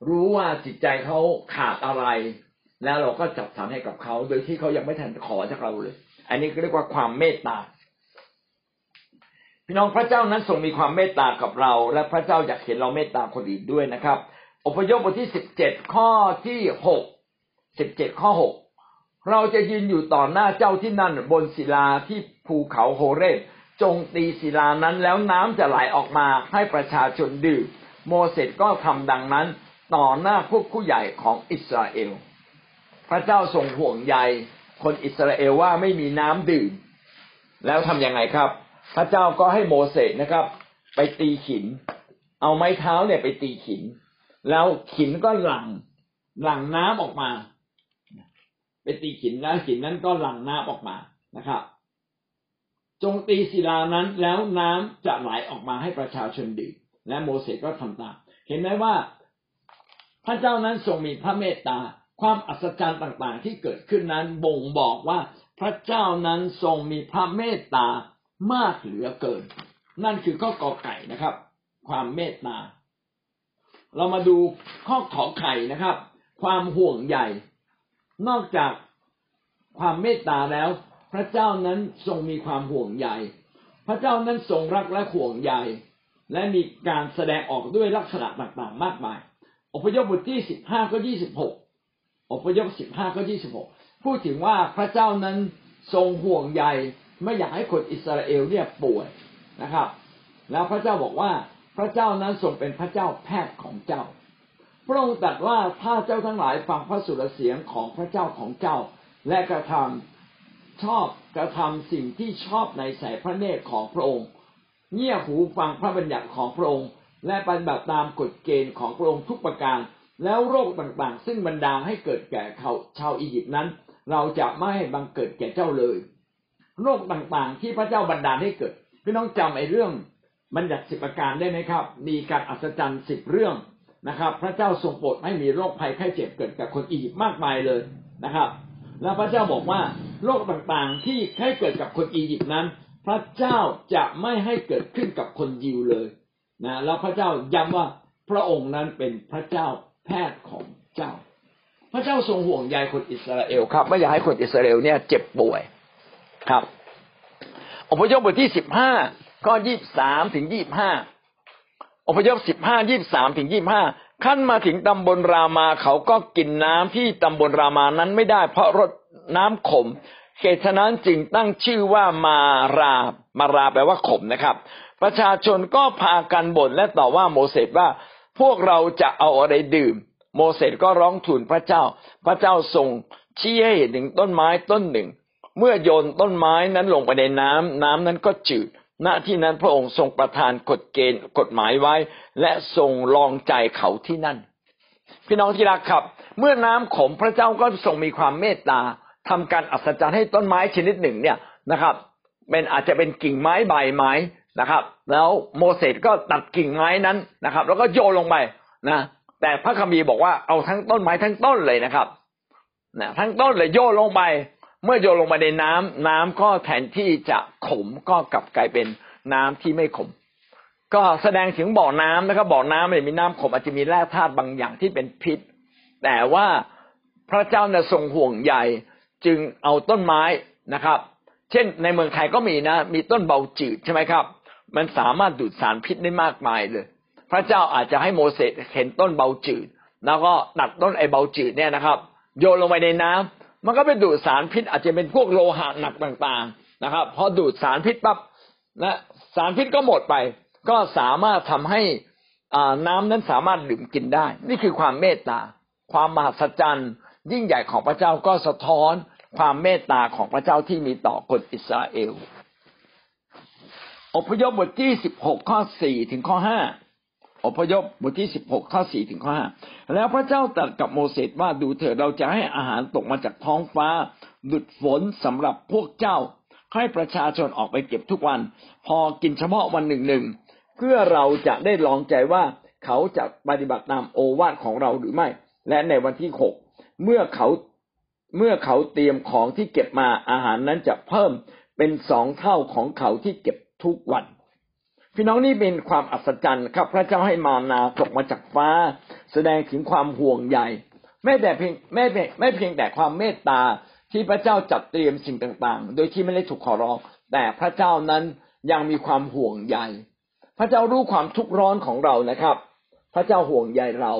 รู้ว่าจิตใจเขาขาดอะไร แล้วเราก็จัดสรรให้กับเขา โดยที่เขายังไม่ทันขอจากเราเลย อันนี้เรียกว่าความเมตตาพี่น้องพระเจ้านั้นทรงมีความเมตตากับเรา และพระเจ้าอยากเห็นเราเมตตาคนอื่นด้วยนะครับ อพยพบทที่สิบเจ็ดข้อที่หกสิบเจ็ดข้อหกเราจะยืนอยู่ต่อหน้าเจ้าที่นั่นบนศิลาที่ภูเขาโฮเรต จงตีศิลานั้นแล้วน้ำจะไหลออกมาให้ประชาชนดื่มโมเสสก็ทำดังนั้นต่อหน้าพวกผู้ใหญ่ของอิสราเอล พระเจ้าทรงห่วงใยคนอิสราเอลว่าไม่มีน้ำดื่ม แล้วทํำยังไงครับ พระเจ้าก็ให้โมเสสนะครับ ไปตีขิน เอาไม้เท้าเนี่ยไปตีขิน แล้วขินก็หลั่งหลั่งน้ำออกมา ไปตีขินแล้วขินนั้นก็หลั่งน้ำออกมานะครับ จงตีศิลานั้นแล้วน้ำจะไหลออกมาให้ประชาชนดื่มและโมเสสก็ทำตาม เห็นไหมว่า พระเจ้านั้นทรงมีพระเมตตา ความอัศจรรย์ต่างๆ ที่เกิดขึ้นนั้นบ่งบอกว่าพระเจ้านั้นทรงมีพระเมตตามากเหลือเกิน นั่นคือข้อกอไก่นะครับ ความเมตตา เรามาดูข้อขอไข่นะครับ ความห่วงใยนอกจากความเมตตาแล้ว พระเจ้านั้นทรงมีความห่วงใยพระเจ้านั้นทรงรักและห่วงใยและมีการแสดงออกด้วยลักษณะต่างๆ มากมาย อพยพบทที่สิบห้าก็ยี่สิบหกอพยพสิบห้าก็ยี่สิบหกพูดถึงว่าพระเจ้านั้นทรงห่วงใยไม่อยากให้คนอิสราเอลเนี่ยป่วยนะครับ แล้วพระเจ้าบอกว่าพระเจ้านั้นทรงเป็นพระเจ้าแพทย์ของเจ้า พระองค์ตรัสว่าถ้าเจ้าทั้งหลายฟังพระสุรเสียงของพระเจ้าของเจ้า และกระทำ ชอบกระทำสิ่งที่ชอบในสายพระเนตรของพระองค์ เงี่ยหูฟังพระบัญญัติของพระองค์ และปฏิบัติตามกฎเกณฑ์ของพระองค์ทุกประการ แล้วโรคต่างๆ ซึ่งบรรดาให้เกิดแก่เขาชาวอียิปต์นั้น เราจะไม่ให้บังเกิดแก่เจ้าเลย โรคต่างๆ ที่พระเจ้าบันดาลให้เกิดพี่น้องจำไอ้เรื่องบัญญัติสิบประการได้ไหมครับ มีการอัศจรรย์สิบเรื่องนะครับ พระเจ้าทรงโปรดให้มีโรคภัยไข้เจ็บเกิดกับคนอียิปต์มากมายเลยนะครับ แล้วพระเจ้าบอกว่าโรคต่างๆที่ให้เกิดกับคนอียิปต์นั้น พระเจ้าจะไม่ให้เกิดขึ้นกับคนยิวเลยนะแล้วพระเจ้าย้ำว่าพระองค์นั้นเป็นพระเจ้าแพทย์ของเจ้า พระเจ้าทรงห่วงใยคนอิสราเอลครับ ไม่อยากให้คนอิสราเอลเนี่ยเจ็บป่วยครับอพยพบทที่สิบห้าก็ยี่สามถึงยี่ห้าอพยพสิบห้ายี่สามถึงยี่ห้า ขั้นมาถึงตำบลรามาเขาก็กินน้ำที่ตำบลรามานั้นไม่ได้ เพราะรสน้ำขมเหตุฉะนั้นจึงตั้งชื่อว่ามารา มาราแปลว่าขมนะครับ ประชาชนก็พากันบ่นและต่อว่าโมเสสว่า พวกเราจะเอาอะไรดื่ม โมเสสก็ร้องทูลพระเจ้า พระเจ้าทรงชี้ให้เห็นถึงต้นไม้ต้นหนึ่ง เมื่อโยนต้นไม้นั้นลงไปในน้ำน้ำนั้นก็จืด ณที่นั้นพระองค์ทรงประทานกฎเกณฑ์กฎหมายไว้ และทรงลองใจเขาที่นั่น พี่น้องที่รักครับ เมื่อน้ำขมพระเจ้าก็ทรงมีความเมตตาทำการอัศจรรย์ให้ต้นไม้ชนิดหนึ่งเนี่ยนะครับ เป็นอาจจะเป็นกิ่งไม้ใบไม้นะครับ แล้วโมเสสก็ตัดกิ่งไม้นั้นนะครับ แล้วก็โยนลงไปนะแต่พระคัมภีร์บอกว่าเอาทั้งต้นไม้ทั้งต้นเลยนะครับนะทั้งต้นเลยโยนลงไป เมื่อโยนลงมาในน้ำน้ำก็แทนที่จะขมก็กลับกลายเป็นน้ำที่ไม่ขม ก็แสดงถึงบ่อน้ำนะครับบ่อน้ำเนี่ยมีน้ำขมอาจจะมีแร่ธาตุบางอย่างที่เป็นพิษ แต่ว่าพระเจ้าเนี่ยทรงห่วงใยจึงเอาต้นไม้นะครับ เช่นในเมืองไทยก็มีนะ มีต้นเบาจืดใช่ไหมครับ มันสามารถดูดสารพิษได้มากมายเลย พระเจ้าอาจจะให้โมเสสเห็นต้นเบาจืด แล้วก็ตัดต้นไอเบาจืดเนี่ยนะครับ โยนลงไปในน้ำ มันก็ไปดูดสารพิษ อาจจะเป็นพวกโลหะหนักต่างๆนะครับ พอดูดสารพิษปั๊บนะสารพิษก็หมดไป ก็สามารถทำให้น้ำนั้นสามารถดื่มกินได้ นี่คือความเมตตา ความมหัศจรรย์ ยิ่งใหญ่ของพระเจ้าก็สะท้อนความเมตตาของพระเจ้าที่มีต่อคนอิสราเอล อพยพบทที่สิบหกข้อสี่ถึงข้อห้า อพยพบทที่สิบหกข้อสี่ถึงข้อห้าแล้วพระเจ้าตรัสกับโมเสสว่าดูเถิดเราจะให้อาหารตกมาจากท้องฟ้า ดุดฝนสำหรับพวกเจ้า ให้ประชาชนออกไปเก็บทุกวัน พอกินเฉพาะวันหนึ่งหนึ่งเพื่อเราจะได้ลองใจว่าเขาจะปฏิบัติตามโอวาทของเราหรือไม่ และในวันที่หกเมื่อเขาเมื่อเขาเตรียมของที่เก็บมาอาหารนั้นจะเพิ่มเป็นสองเท่าของเขาที่เก็บทุกวัน พี่น้องนี่เป็นความอัศจรรย์ครับ พระเจ้าให้มานาตกมาจากฟ้า แสดงถึงความห่วงใยไม่แต่เพียงไม่เพียงไม่เพียงแต่ความเมตตาที่พระเจ้าจัดเตรียมสิ่งต่างๆ โดยที่ไม่ได้ถูกขอร้อง แต่พระเจ้านั้นยังมีความห่วงใยพระเจ้ารู้ความทุกข์ร้อนของเรานะครับ พระเจ้าห่วงใยเรา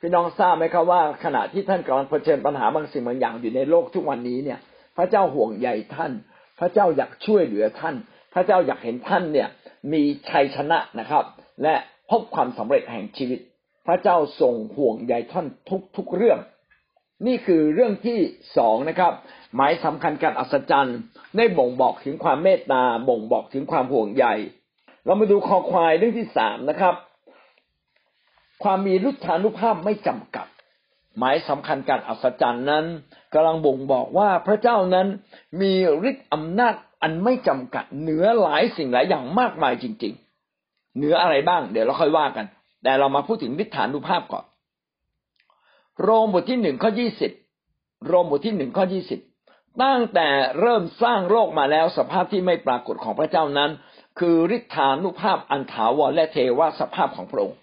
พี่น้องทราบไหมครับว่า ขณะที่ท่านกำลังเผชิญปัญหาบางสิ่งบางอย่างอยู่ในโลกทุกวันนี้เนี่ย พระเจ้าห่วงใยท่าน พระเจ้าอยากช่วยเหลือท่าน พระเจ้าอยากเห็นท่านเนี่ย มีชัยชนะนะครับ และพบความสำเร็จแห่งชีวิต พระเจ้าทรงห่วงใยท่านทุกทุกเรื่อง นี่คือเรื่องที่สองนะครับ หมายสำคัญการอัศจรรย์ได้บ่งบอกถึงความเมตตาบ่งบอกถึงความห่วงใยเรามาดูคอควายเรื่องที่สามนะครับ ความมีรุทธานุภาพไม่จำกัด หมายสำคัญการอัศจรรย์นั้นกำลังบ่งบอกว่าพระเจ้านั้นมีฤทธิ์อำนาจ อันไม่จำกัดเหนือหลายสิ่งหลายอย่างมากมายจริง ๆ เหนืออะไรบ้าง เดี๋ยวเราค่อยว่ากัน แต่เรามาพูดถึงฤทธานุภาพก่อน โรมบทที่หนึ่งข้อยี่สิบโรมบทที่หนึ่งข้อยี่สิบตั้งแต่เริ่มสร้างโลกมาแล้วสภาพที่ไม่ปรากฏของพระเจ้านั้น คือฤทธานุภาพอันถาวรและเทวสภาพของพระองค์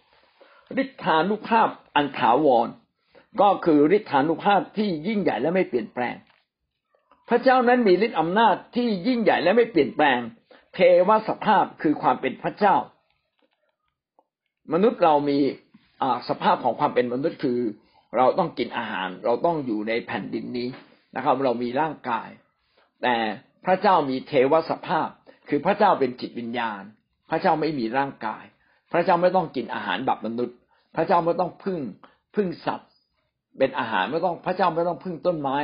ฤทธานุภาพอันถาวร ก็คือฤทธานุภาพที่ยิ่งใหญ่และไม่เปลี่ยนแปลง พระเจ้านั้นมีฤทธิอำนาจที่ยิ่งใหญ่และไม่เปลี่ยนแปลง เทวสภาพคือความเป็นพระเจ้า มนุษย์เรามีสภาพของความเป็นมนุษย์คือ เราต้องกินอาหาร เราต้องอยู่ในแผ่นดินนี้นะครับ เรามีร่างกาย แต่พระเจ้ามีเทวสภาพ คือพระเจ้าเป็นจิตวิญญาณ พระเจ้าไม่มีร่างกาย พระเจ้าไม่ต้องกินอาหารแบบมนุษย์ พระเจ้าไม่ต้องพึ่งพึ่งสัตว์ เป็นอาหารไม่ต้องพระเจ้าไม่ต้องพึ่งต้นไม้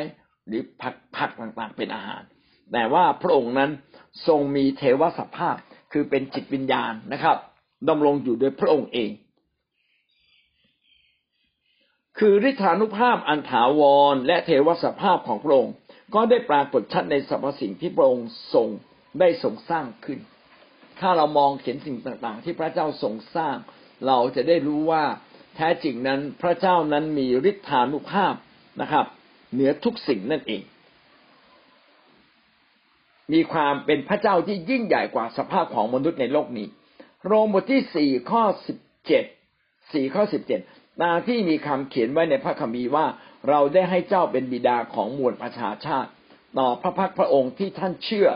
หรือผักผักต่างๆเป็นอาหาร แต่ว่าพระองค์นั้นทรงมีเทวสภาพคือเป็นจิตวิญญาณนะครับดำรงอยู่โดยพระองค์เอง คือฤทธานุภาพอันถาวรและเทวสภาพของพระองค์ ก็ได้ปรากฏชัดในสรรพสิ่งที่พระองค์ทรงได้ทรงสร้างขึ้น ถ้าเรามองเห็นสิ่งต่างๆ ที่พระเจ้าทรงสร้าง เราจะได้รู้ว่าแท้จริงนั้นพระเจ้านั้นมีฤทธานุภาพนะครับ เหนือทุกสิ่งนั่นเอง มีความเป็นพระเจ้าที่ยิ่งใหญ่กว่าสภาพของมนุษย์ในโลกนี้ โรมบทที่สี่ข้อสิบเจ็ดสี่ข้อสิบเจ็ดตาที่มีคำเขียนไว้ในพระคัมภีร์ว่าเราได้ให้เจ้าเป็นบิดาของมวลประชาชาติ ต่อพระพักพระองค์ที่ท่านเชื่อ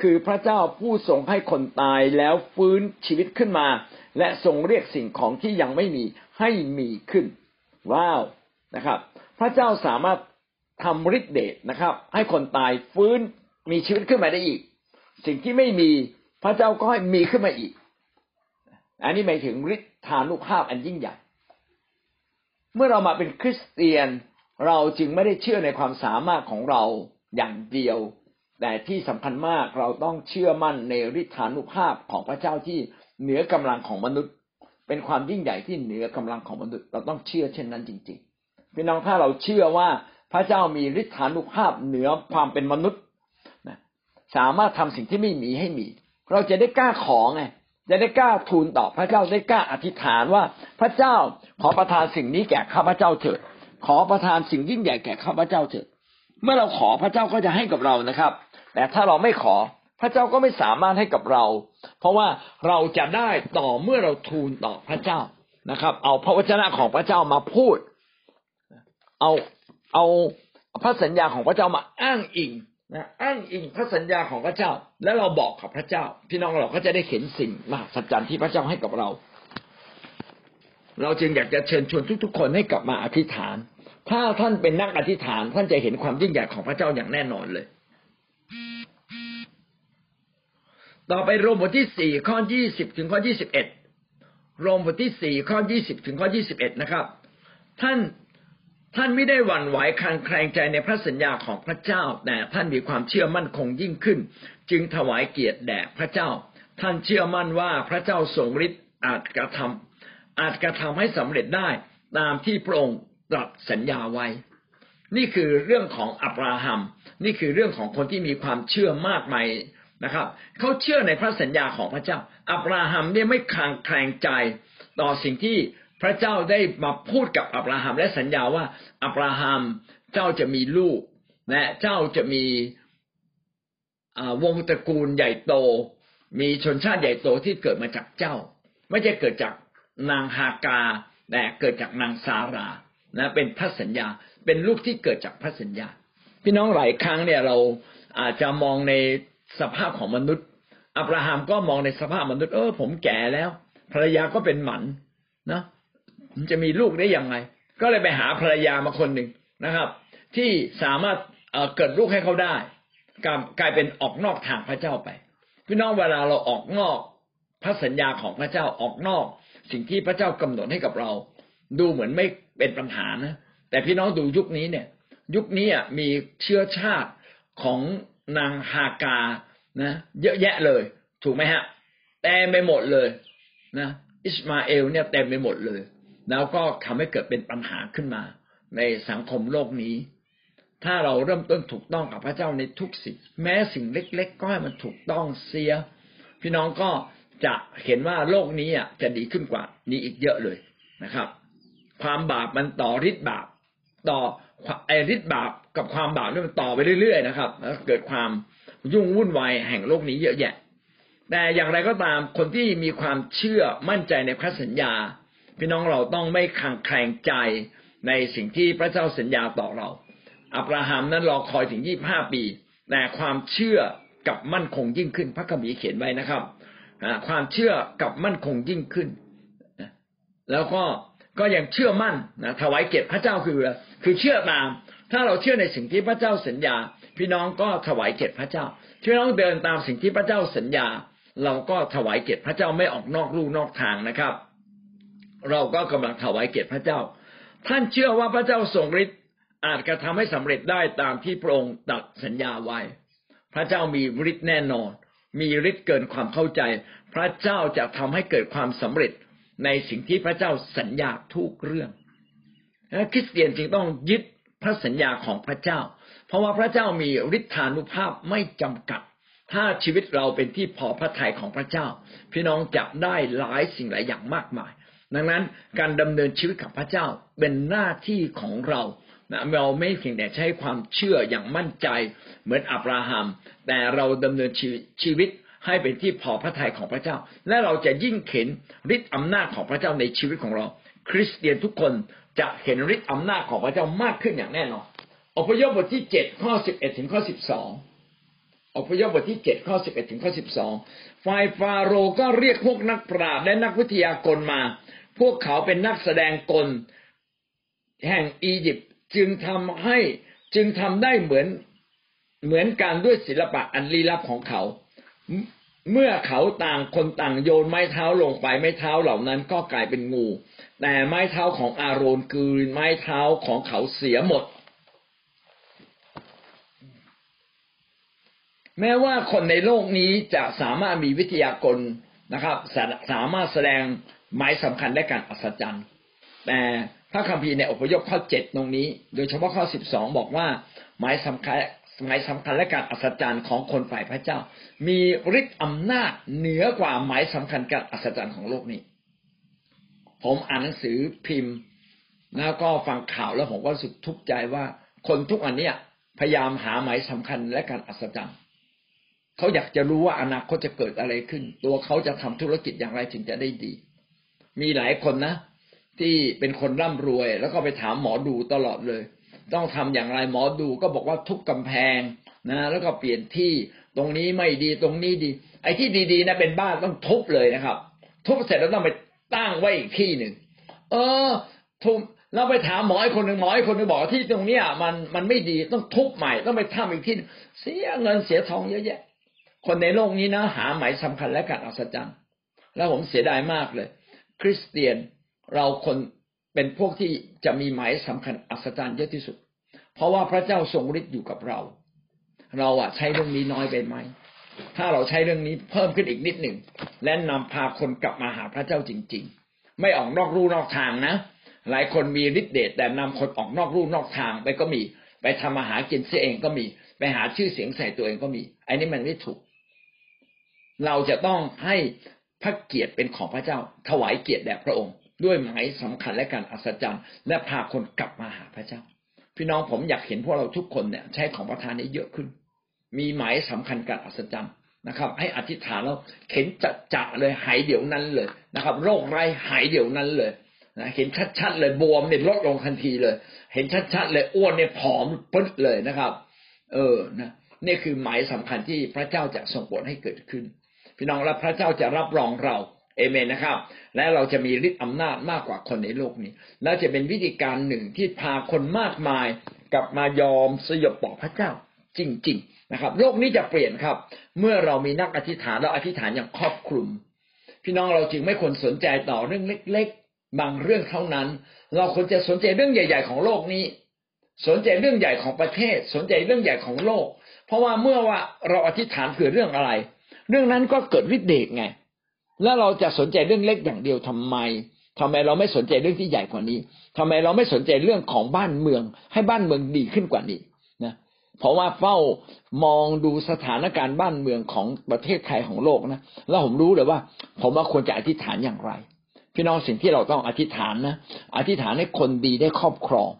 คือพระเจ้าผู้ทรงให้คนตายแล้วฟื้นชีวิตขึ้นมา และทรงเรียกสิ่งของที่ยังไม่มีให้มีขึ้น ว้าวนะครับ พระเจ้าสามารถ ทำฤทธิเดชนะครับ ให้คนตายฟื้นมีชีวิตขึ้นมาได้อีก สิ่งที่ไม่มีพระเจ้าก็ให้มีขึ้นมาอีก อันนี้หมายถึงฤทธานุภาพอันยิ่งใหญ่ เมื่อเรามาเป็นคริสเตียนเราจึงไม่ได้เชื่อในความสามารถของเราอย่างเดียว แต่ที่สำคัญมากเราต้องเชื่อมั่นในฤทธานุภาพของพระเจ้าที่เหนือกำลังของมนุษย์ เป็นความยิ่งใหญ่ที่เหนือกำลังของมนุษย์ เราต้องเชื่อเช่นนั้นจริงๆพี่น้องถ้าเราเชื่อว่า พระเจ้ามีฤทธานุภาพเหนือความเป็นมนุษย์สามารถทำสิ่งที่ไม่มีให้มี เราจะได้กล้าขอไงจะได้กล้าทูลต่อพระเจ้าได้กล้าอธิษฐานว่าพระเจ้าขอประทานสิ่งนี้แก่ข้าพเจ้าเถิด ขอประทานสิ่งยิ่งใหญ่แก่ข้าพเจ้าเถิด เมื่อเราขอพระเจ้าก็จะให้กับเรานะครับ แต่ถ้าเราไม่ขอพระเจ้าก็ไม่สามารถให้กับเรา เพราะว่าเราจะได้ต่อเมื่อเราทูลต่อพระเจ้านะครับ เอาพระวจนะของพระเจ้ามาพูด เอา เอาพระสัญญาของพระเจ้ามาอ้างอิงนะอ้างอิงพระสัญญาของพระเจ้า แล้วเราบอกกับพระเจ้า พี่น้องเราก็จะได้เห็นสิ่งมหัศจรรย์ที่พระเจ้าให้กับเรา เราจึงอยากจะเชิญชวนทุก ๆ คนให้กลับมาอธิษฐาน ถ้าท่านเป็นนักอธิษฐาน ท่านจะเห็นความยิ่งใหญ่ของพระเจ้าอย่างแน่นอนเลย ต่อไปโรมบทที่สี่ข้อยี่สิบถึงข้อยี่สิบเอ็ดโรมบทที่สี่ข้อยี่สิบถึงข้อยี่สิบเอ็ดนะครับ ท่าน ท่านไม่ได้หวั่นไหวคลางแคลงใจในพระสัญญาของพระเจ้า แต่ท่านมีความเชื่อมั่นคงยิ่งขึ้น จึงถวายเกียรติแด่พระเจ้า ท่านเชื่อมั่นว่าพระเจ้าทรงฤทธิ์อาจกระทำอาจกระทำให้สำเร็จได้ตามที่พระองค์ตรัสสัญญาไว้ นี่คือเรื่องของอับราฮัม นี่คือเรื่องของคนที่มีความเชื่อมากมายนะครับ เขาเชื่อในพระสัญญาของพระเจ้า อับราฮัมเนี่ยไม่คลางแคลงใจต่อสิ่งที่ พระเจ้าได้มาพูดกับอับราฮัมและสัญญาว่าอับราฮัมเจ้าจะมีลูก และเจ้าจะมีวงตระกูลใหญ่โต มีชนชาติใหญ่โตที่เกิดมาจากเจ้า ไม่ใช่เกิดจากนางฮากาแต่เกิดจากนางซารานะเป็นพระสัญญาเป็นลูกที่เกิดจากพระสัญญา พี่น้องหลายครั้งเนี่ยเราอาจจะมองในสภาพของมนุษย์ อับราฮัมก็มองในสภาพมนุษย์เออผมแก่แล้ว ภรรยาก็เป็นหมันนะ มันจะมีลูกได้ยังไง ก็เลยไปหาภรรยามาคนหนึ่งนะครับ ที่สามารถเกิดลูกให้เขาได้กลายเป็นออกนอกทางพระเจ้าไปพี่น้องเวลาเราออกนอกพระสัญญาของพระเจ้าออกนอก สิ่งที่พระเจ้ากำหนดให้กับเรา ดูเหมือนไม่เป็นปัญหานะแต่พี่น้องดูยุคนี้เนี่ย ยุคนี้มีเชื้อชาติของนางฮากานะ เยอะแยะเลย ถูกไหมฮะเต็มไปหมดเลยนะ อิสมาเอลเนี่ยเต็มไปหมดเลย แล้วก็ทำให้เกิดเป็นปัญหาขึ้นมา ในสังคมโลกนี้ ถ้าเราเริ่มต้นถูกต้องกับพระเจ้าในทุกสิ่งแม้สิ่งเล็ก ๆ ก็ให้มันถูกต้องเสีย พี่น้องก็จะเห็นว่าโลกนี้อะจะดีขึ้นกว่า นี้อีกเยอะเลยนะครับ ความบาปมันต่อฤทธิ์บาป ต่อไอฤทธิ์บาปกับความบาปนี่มันต่อไปเรื่อยๆนะครับแล้วเกิดความยุ่งวุ่นวายแห่งโลกนี้เยอะแยะ แต่อย่างไรก็ตามคนที่มีความเชื่อมั่นใจในพระสัญญา พี่น้องเราต้องไม่ขังแคลงใจในสิ่งที่พระเจ้าสัญญาต่อเรา อับราฮัมนั้นรอคอยถึงยี่บห้าปี แต่ความเชื่อกับมั่นคงยิ่งขึ้น พระคัมภีร์เขียนไว้นะครับความเชื่อกับมั่นคงยิ่งขึ้น แล้วก็ก็ยังเชื่อมั่นนะถวายเกียรติพระเจ้าคือ คือเชื่อตาม ถ้าเราเชื่อในสิ่งที่พระเจ้าสัญญา พี่น้องก็ถวายเกียรติพระเจ้าพี่น้องเดินตามสิ่งที่พระเจ้าสัญญา เราก็ถวายเกียรติพระเจ้าไม่ออกนอกลู่นอกทางนะครับ เราก็กำลังถวายเกียรติพระเจ้า ท่านเชื่อว่าพระเจ้าทรงฤทธิ์อาจกระทำให้สำเร็จได้ตามที่พระองค์ตัดสัญญาไว้ พระเจ้ามีฤทธิ์แน่นอน มีฤทธิ์เกินความเข้าใจ พระเจ้าจะทำให้เกิดความสำเร็จในสิ่งที่พระเจ้าสัญญาทุกเรื่องคริสเตียนจึงต้องยึดพระสัญญาของพระเจ้า เพราะว่าพระเจ้ามีฤทธานุภาพไม่จำกัด ถ้าชีวิตเราเป็นที่พอพระทัยของพระเจ้า พี่น้องจะได้หลายสิ่งหลายอย่างมากมาย ดังนั้นการดำเนินชีวิตกับพระเจ้าเป็นหน้าที่ของเรานะเราไม่เพียงแต่ใช้ความเชื่ออย่างมั่นใจเหมือนอับราฮัม แต่เราดำเนินชีวิตให้เป็นที่พอพระทัยของพระเจ้า และเราจะยิ่งเห็นฤทธิ์อำนาจของพระเจ้าในชีวิตของเรา คริสเตียนทุกคนจะเห็นฤทธิ์อำนาจของพระเจ้ามากขึ้นอย่างแน่นอนอพยพบทที่เจ็ดข้อสิบเอ็ดถึงข้อสิบสองอพยพบทที่เจ็ดข้อสิบเอ็ดถึงข้อสิบสองฝ่ายฟาโรก็เรียกพวกนักปราชญ์และนักวิทยากรมา พวกเขาเป็นนักแสดงกลแห่งอียิปต์จึงทำให้จึงทำได้เหมือนเหมือนการด้วยศิลปะอันลี้ลับของเขา เมื่อเขาต่างคนต่างโยนไม้เท้าลงไปไม้เท้าเหล่านั้นก็กลายเป็นงู แต่ไม้เท้าของอาโรนคือไม้เท้าของเขาเสียหมด แม้ว่าคนในโลกนี้จะสามารถมีวิทยากรนะครับ สามารถแสดง หมายสำคัญและการอัศจรรย์ แต่พระคัมภีร์ในอพยพข้อเจ็ดตรงนี้ โดยเฉพาะข้อสิบสองบอกว่า หมายสำคัญหมายสำคัญและการอัศจรรย์ของคนฝ่ายพระเจ้า มีฤทธิ์อำนาจเหนือกว่าหมายสำคัญการอัศจรรย์ของโลกนี้ ผมอ่านหนังสือพิมพ์ แล้วก็ฟังข่าวแล้วผมก็รู้สึกทุกข์ใจว่า คนทุกอันเนี้ยพยายามหาหมายสำคัญและการอัศจรรย์เขาอยากจะรู้ว่าอนาคตจะเกิดอะไรขึ้น ตัวเขาจะทำธุรกิจอย่างไรถึงจะได้ดี มีหลายคนนะ ที่เป็นคนร่ำรวย แล้วก็ไปถามหมอดูตลอดเลย ต้องทำอย่างไรหมอดูก็บอกว่าทุบกำแพงนะ แล้วก็เปลี่ยนที่ตรงนี้ไม่ดีตรงนี้ดี ไอ้ที่ดีๆนะเป็นบ้านต้องทุบเลยนะครับ ทุบเสร็จแล้วต้องไปตั้งไว้อีกที่หนึ่งเออทุบเราไปถามหมออีกคนหนึ่งหมออีกคนหนึ่งบอกที่ตรงเนี้ยมันมันไม่ดีต้องทุบใหม่ต้องไปทำอีกที่เสียเงินเสียทองเยอะแยะ คนในโลกนี้นะ หาหมายสำคัญและการอัศจรรย์แล้วผมเสียดายมากเลย คริสเตียนเราคนเป็นพวกที่จะมีหมายสำคัญอัศจรรย์เยอะที่สุด เพราะว่าพระเจ้าทรงฤทธิ์อยู่กับเรา เราอะใช้เรื่องนี้น้อยไปไหมถ้าเราใช้เรื่องนี้เพิ่มขึ้นอีกนิดหนึ่งและนำพาคนกลับมาหาพระเจ้าจริง ๆ ไม่ออกนอกรูนอกทางนะ หลายคนมีฤทธิ์เดชแต่นำคนออกนอกรูนอกทางไปก็มี ไปทำอาหากินเสียเองก็มี ไปหาชื่อเสียงใส่ตัวเองก็มีอันนี้มันไม่ถูก เราจะต้องให้ พระเกียรติเป็นของพระเจ้า ถวายเกียรติแด่พระองค์ ด้วยหมายสำคัญและการอัศจรรย์ และพาคนกลับมาหาพระเจ้า พี่น้องผมอยากเห็นพวกเราทุกคนเนี่ย ใช้ของประทานนี้เยอะขึ้น มีหมายสำคัญการอัศจรรย์นะครับ ให้อธิษฐานแล้วเข็นจัดจะเลยหายเดี๋ยวนั้นเลยนะครับ โรคไรหายเดี๋ยวนั้นเลยนะเห็นชัดๆเลยบวมเนี่ยลดลงทันทีเลย เห็นชัดๆเลยอ้วนเนี่ยผอมปึ๊ดเลยนะครับ เออนะนี่คือหมายสำคัญที่พระเจ้าจะส่งผลให้เกิดขึ้น พี่น้องและพระเจ้าจะรับรองเราเอเมนนะครับ และเราจะมีฤทธิ์อำนาจมากกว่าคนในโลกนี้ และจะเป็นวิธีการหนึ่งที่พาคนมากมายกลับมายอมสยบต่อพระเจ้าจริง ๆนะครับ โลกนี้จะเปลี่ยนครับ เมื่อเรามีนักอธิษฐานแล้วอธิษฐานอย่างครอบคลุม พี่น้องเราจึงไม่ควรสนใจต่อเรื่องเล็ก ๆ บางเรื่องเท่านั้น เราควรจะสนใจเรื่องใหญ่ ๆ ของโลกนี้ สนใจเรื่องใหญ่ของประเทศ สนใจเรื่องใหญ่ของโลก เพราะว่าเมื่อว่าเราอธิษฐานเผื่อเรื่องอะไร เรื่องนั้นก็เกิดฤทธิ์เดชไง แล้วเราจะสนใจเรื่องเล็กอย่างเดียวทำไมทำไมเราไม่สนใจเรื่องที่ใหญ่กว่านี้ทำไมเราไม่สนใจเรื่องของบ้านเมือง ให้บ้านเมืองดีขึ้นกว่านี้นะเพราะว่าเฝ้ามองดูสถานการณ์บ้านเมืองของประเทศไทยของโลกนะแล้วผมรู้เลยว่า ผมว่าควรจะอธิษฐานอย่างไร พี่น้องสิ่งที่เราต้องอธิษฐานนะอธิษฐานให้คนดีได้ครอบครอง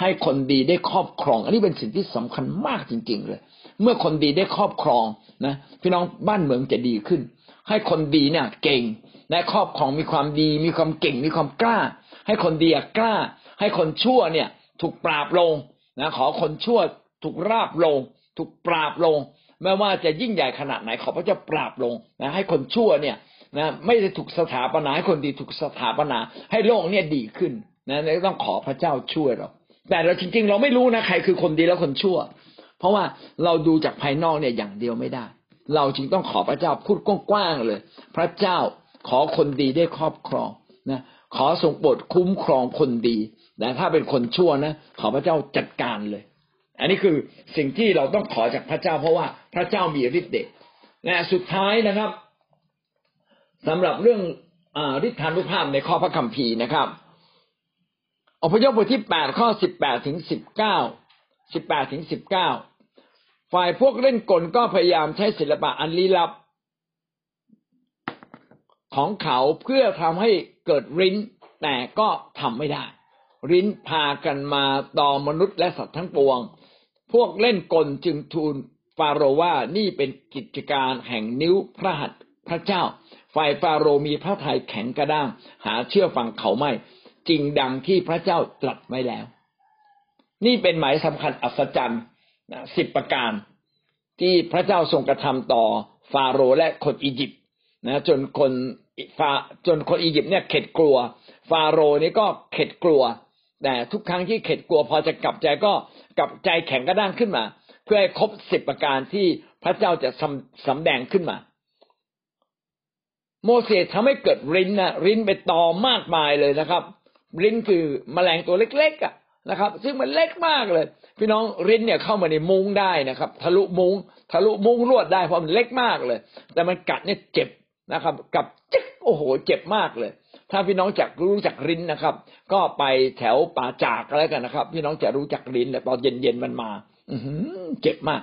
ให้คนดีได้ครอบครอง อันนี้เป็นสิ่งที่สำคัญมากจริง ๆ เลย เมื่อคนดีได้ครอบครองนะพี่น้องบ้านเมืองจะดีขึ้น ให้คนดีเนี่ยเก่งและครอบครองมีความดี มีความเก่ง มีความกล้า ให้คนดีกล้า ให้คนชั่วเนี่ย ถูกปราบลงนะขอคนชั่วถูกราบลง ถูกปราบลงไม่ว่าจะยิ่งใหญ่ขนาดไหนขอพระเจ้าปราบลงนะให้คนชั่วเนี่ยนะไม่ได้ถูกสถาปนาให้คนดีถูกสถาปนา ให้โลกเนี่ยดีขึ้นนะต้องขอพระเจ้าช่วยเรา แต่เราจริง ๆ เราไม่รู้นะใครคือคนดีแล้วคนชั่ว ราะว่าเราดูจากภายนอกเนี่ยอย่างเดียวไม่ได้ เราจึงต้องขอพระเจ้าพูดกว้างๆเลย พระเจ้าขอคนดีได้ครอบครองนะขอทรงโปรดคุ้มครองคนดีแต่ถ้าเป็นคนชั่วนะขอพระเจ้าจัดการเลย อันนี้คือสิ่งที่เราต้องขอจากพระเจ้า เพราะว่าพระเจ้ามีฤทธิ์เดชและสุดท้ายนะครับสำหรับเรื่องฤทธานุภาพในข้อพระคัมภีร์นะครับอพยพบทที่แปดข้อสิบแปดถึงสิบเก้าสิบแปดถึงสิบเก้า ฝ่ายพวกเล่นกลก็พยายามใช้ศิลปะอันลี้ลับของเขาเพื่อทำให้เกิดริ้น แต่ก็ทำไม่ได้ ริ้นพากันมาต่อมนุษย์และสัตว์ทั้งปวง พวกเล่นกลจึงทูลฟาโรว่านี่เป็นกิจการแห่งนิ้วพระหัตถ์พระเจ้า ฝ่ายฟาโรมีพระทัยแข็งกระด้าง หาเชื่อฟังเขาไม่ จริงดังที่พระเจ้าตรัสไว้แล้ว นี่เป็นหมายสำคัญอัศจรรย์ สิบประการที่พระเจ้าทรงกระทำต่อฟาโรห์และคนอียิปต์นะจนคนฟาจนคนอียิปต์เนี่ยเข็ดกลัว ฟาโรห์นี่ก็เข็ดกลัว แต่ทุกครั้งที่เข็ดกลัว พอจะกลับใจก็กลับใจแข็งกระด้างขึ้นมา เพื่อให้ครบสิบประการที่พระเจ้าจะสำแดงขึ้นมา โมเสสทำให้เกิดริ้นนะริ้นไปตอมากมายเลยนะครับ ริ้นคือมแมลงตัวเล็กๆอะนะครับ ซึ่งมันเล็กมากเลย พี่น้องริ้นเนี่ยเข้ามาในมุ้งได้นะครับ ทะลุมุ้ง ทะลุมุ้งลวดได้เพราะมันเล็กมากเลย แต่มันกัดเนี่ยเจ็บนะครับ กับจิ๊กโอ้โห เจ็บมากเลย ถ้าพี่น้องจักรู้จักริ้นนะครับ ก็ไปแถวป่าจากอะไรกันนะครับ พี่น้องจะรู้จักริ้นแต่ตอนเย็นๆมันมา อืเจ็บมาก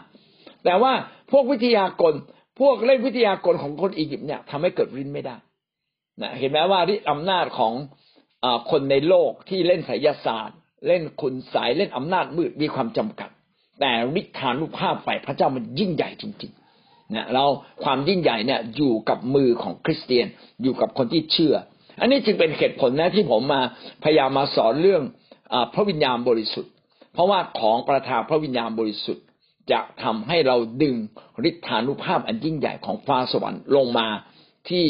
แต่ว่าพวกวิทยากรพวกเล่นวิทยากรของคนอียิปต์เนี่ยทำให้เกิดริ้นไม่ได้นะเห็นไหมว่าฤทธิอำนาจของอคนในโลกที่เล่นไสยศาสตร์ เล่นคุณสายเล่นอำนาจมืดมีความจำกัด แต่ฤทธานุภาพฝ่ายพระเจ้ามันยิ่งใหญ่จริงๆนะเราความยิ่งใหญ่เนี่ยอยู่กับมือของคริสเตียนอยู่กับคนที่เชื่อ อันนี้จึงเป็นเหตุผลนะที่ผมมาพยายามมาสอนเรื่องอพระวิญญาณบริสุทธิ์ เพราะว่าของประทานพระวิญญาณบริสุทธิ์ จะทำให้เราดึงฤทธานุภาพอันยิ่งใหญ่ของฟ้าสวรรค์ลงมาที่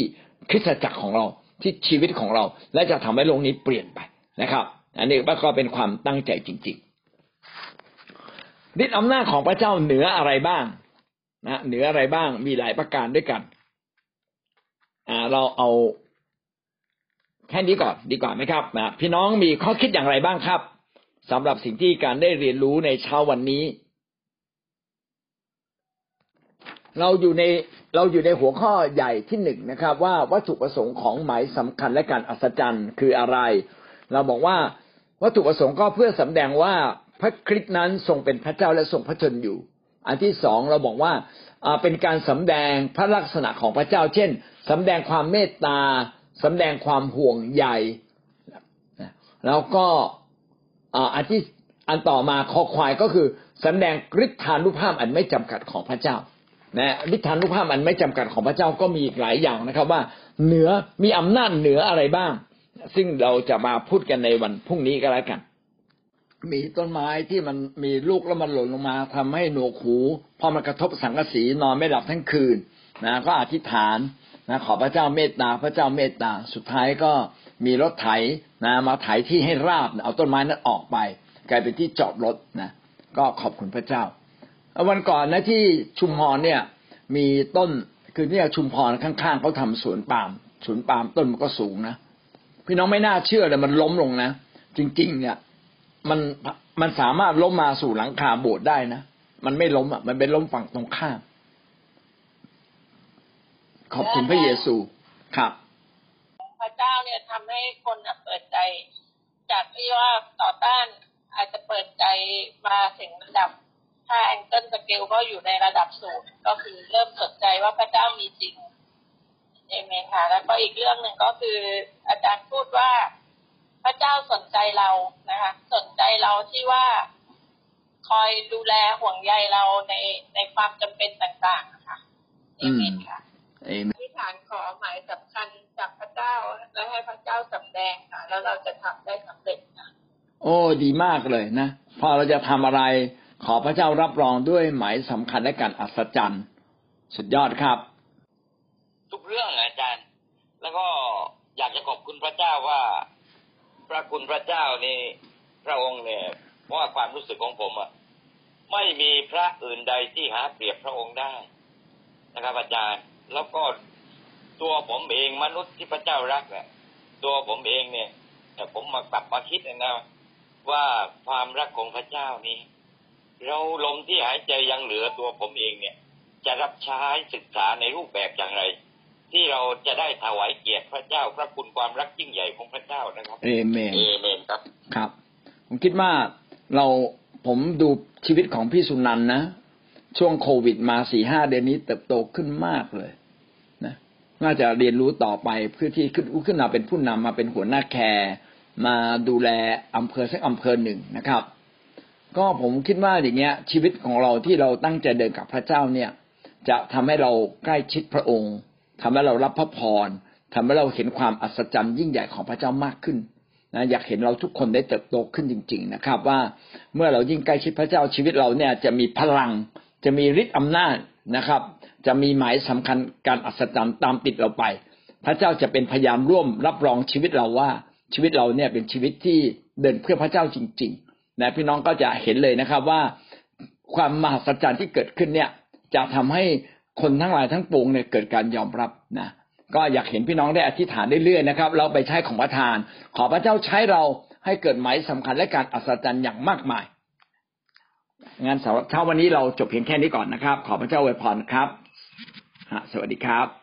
คริสตจักรของเราที่ชีวิตของเรา และจะทำให้โลกนี้เปลี่ยนไปนะครับ อันนี้ก็เป็นความตั้งใจจริงๆฤทธิอำนาจของพระเจ้าเหนืออะไรบ้างนะเหนืออะไรบ้างมีหลายประการด้วยกันอ่าเราเอาแค่นี้ก่อนดีกว่าไหมครับนะพี่น้องมีข้อคิดอย่างไรบ้างครับสำหรับสิ่งที่การได้เรียนรู้ในเช้าวันนี้ เราอยู่ในเราอยู่ในหัวข้อใหญ่ที่หนึ่งนะครับ ว่าวัตถุประสงค์ของหมายสำคัญและการอัศจรรย์คืออะไร เราบอกว่า วัตถุประสงค์ก็เพื่อสำแดงว่าพระคริสต์นั้นทรงเป็นพระเจ้าและทรงพระชนอยู่ อันที่สองเราบอกว่าเป็นการสำแดงพระลักษณะของพระเจ้า เช่นสำแดงความเมตตาสำแดงความห่วงใยแล้วก็อันที่อันต่อมาคอควายก็คือสำแดงฤทธานุภาพอันไม่จำกัดของพระเจ้านะฤทธานุภาพอันไม่จำกัดของพระเจ้าก็มีหลายอย่างนะครับ ว่าเหนือมีอำนาจเหนืออะไรบ้าง ซึ่งเราจะมาพูดกันในวันพรุ่งนี้ก็แล้วกัน มีต้นไม้ที่มันมีลูกแล้วมันหล่นลงมาทำให้หนวกหูพอมันกระทบสังกะสีนอนไม่หลับทั้งคืนนะก็อธิษฐานนะขอพระเจ้าเมตตาพระเจ้าเมตตาสุดท้ายก็มีรถไถนะมาไถที่ให้ราบเอาต้นไม้นั้นออกไป กลายเป็นที่จอดรถนะก็ขอบคุณพระเจ้าวันก่อนนะที่ชุมพรเนี่ย มีต้นคือเนี่ยชุมพรข้างๆเขาทาสวนปาล์มสวนปาล์มต้นมันก็สูงนะ พี่น้องไม่น่าเชื่อเลยมันล้มลงนะจริง ๆ เนี่ย มันมันสามารถล้มมาสู่หลังคาโบสถ์ได้นะมันไม่ล้มอะ มันเป็นล้มฝั่งตรงข้าม ขอบคุณพระเยซูครับพระเจ้าเนี่ยทำให้คนเปิดใจ จากที่ว่าต่อต้านอาจจะเปิดใจมาถึงระดับ ถ้า Engel scale ก็อยู่ในระดับสูงก็คือเริ่มสนใจว่าพระเจ้ามีจริง เอเมนค่ะแล้วก็อีกเรื่องหนึ่งก็คืออาจารย์พูดว่าพระเจ้าสนใจเรานะคะ สนใจเราที่ว่าคอยดูแลห่วงใยเราในในความจำเป็นต่างๆค่ะเอเมนค่ะเอเมนอธิษฐานขอหมายสำคัญจากพระเจ้าและให้พระเจ้าสำแดงค่ะ แล้วเราจะทำได้สำเร็จค่ะโอ้ดีมากเลยนะพอเราจะทำอะไร ขอพระเจ้ารับรองด้วยหมายสำคัญและการอัศจรรย์ สุดยอดครับ ทุกเรื่องอาจารย์ แล้วก็อยากจะขอบคุณพระเจ้าว่า พระคุณพระเจ้านี่พระองค์เนี่ยเพราะว่าความรู้สึกของผมอะไม่มีพระอื่นใดที่หาเปรียบพระองค์ได้นะครับอาจารย์ แล้วก็ตัวผมเองมนุษย์ที่พระเจ้ารักเนี่ยตัวผมเองเนี่ยแต่ผมมากลับมาคิดนะ ว่าความรักของพระเจ้านี้ เราลมที่หายใจยังเหลือตัวผมเองเนี่ย จะรับใช้ศึกษาในรูปแบบอย่างไร ที่เราจะได้ถวายเกียรติพระเจ้า พระคุณความรักยิ่งใหญ่ของพระเจ้านะครับเอเมนเอเมนครับครับ ผมคิดว่าเราผมดูชีวิตของพี่สุนันนะ ช่วงโควิดมาสี่ห้าเดือนนี้เติบโตขึ้นมากเลยนะน่าจะเรียนรู้ต่อไปเพื่อที่ขึ้นขึ้นมาเป็นผู้นำมาเป็นหัวหน้าแคร์มาดูแลอำเภอสักอำเภอหนึ่งนะครับ ก็ผมคิดว่าอย่างเงี้ย ชีวิตของเราที่เราตั้งใจเดินกับพระเจ้าเนี่ย จะทำให้เราใกล้ชิดพระองค์ ทำให้เรารับพระพรทำให้เราเห็นความอัศจรรย์ยิ่งใหญ่ของพระเจ้ามากขึ้นนะอยากเห็นเราทุกคนได้เติบโตขึ้นจริง ๆ นะครับ ว่าเมื่อเรายิ่งใกล้ชิดพระเจ้าชีวิตเราเนี่ยจะมีพลัง จะมีฤทธิ์อำนาจนะครับ จะมีหมายสำคัญการอัศจรรย์ตามติดเราไป พระเจ้าจะเป็นพยานร่วมรับรองชีวิตเราว่าชีวิตเราเนี่ยเป็นชีวิตที่เดินเพื่อพระเจ้าจริงๆนะพี่น้องก็จะเห็นเลยนะครับว่าความมหัศจรรย์ที่เกิดขึ้นเนี่ยจะทำให้ คนทั้งหลายทั้งปวงเนี่ยเกิดการยอมรับนะก็อยากเห็นพี่น้องได้อธิษฐานเรื่อยๆนะครับ เราไปใช้ของประทาน ขอพระเจ้าใช้เราให้เกิดหมายสำคัญและการอัศจรรย์อย่างมากมายงานสำหรับเช้าวันนี้เราจบเพียงแค่นี้ก่อนนะครับ ขอพระเจ้าอวยพรครับ สวัสดีครับ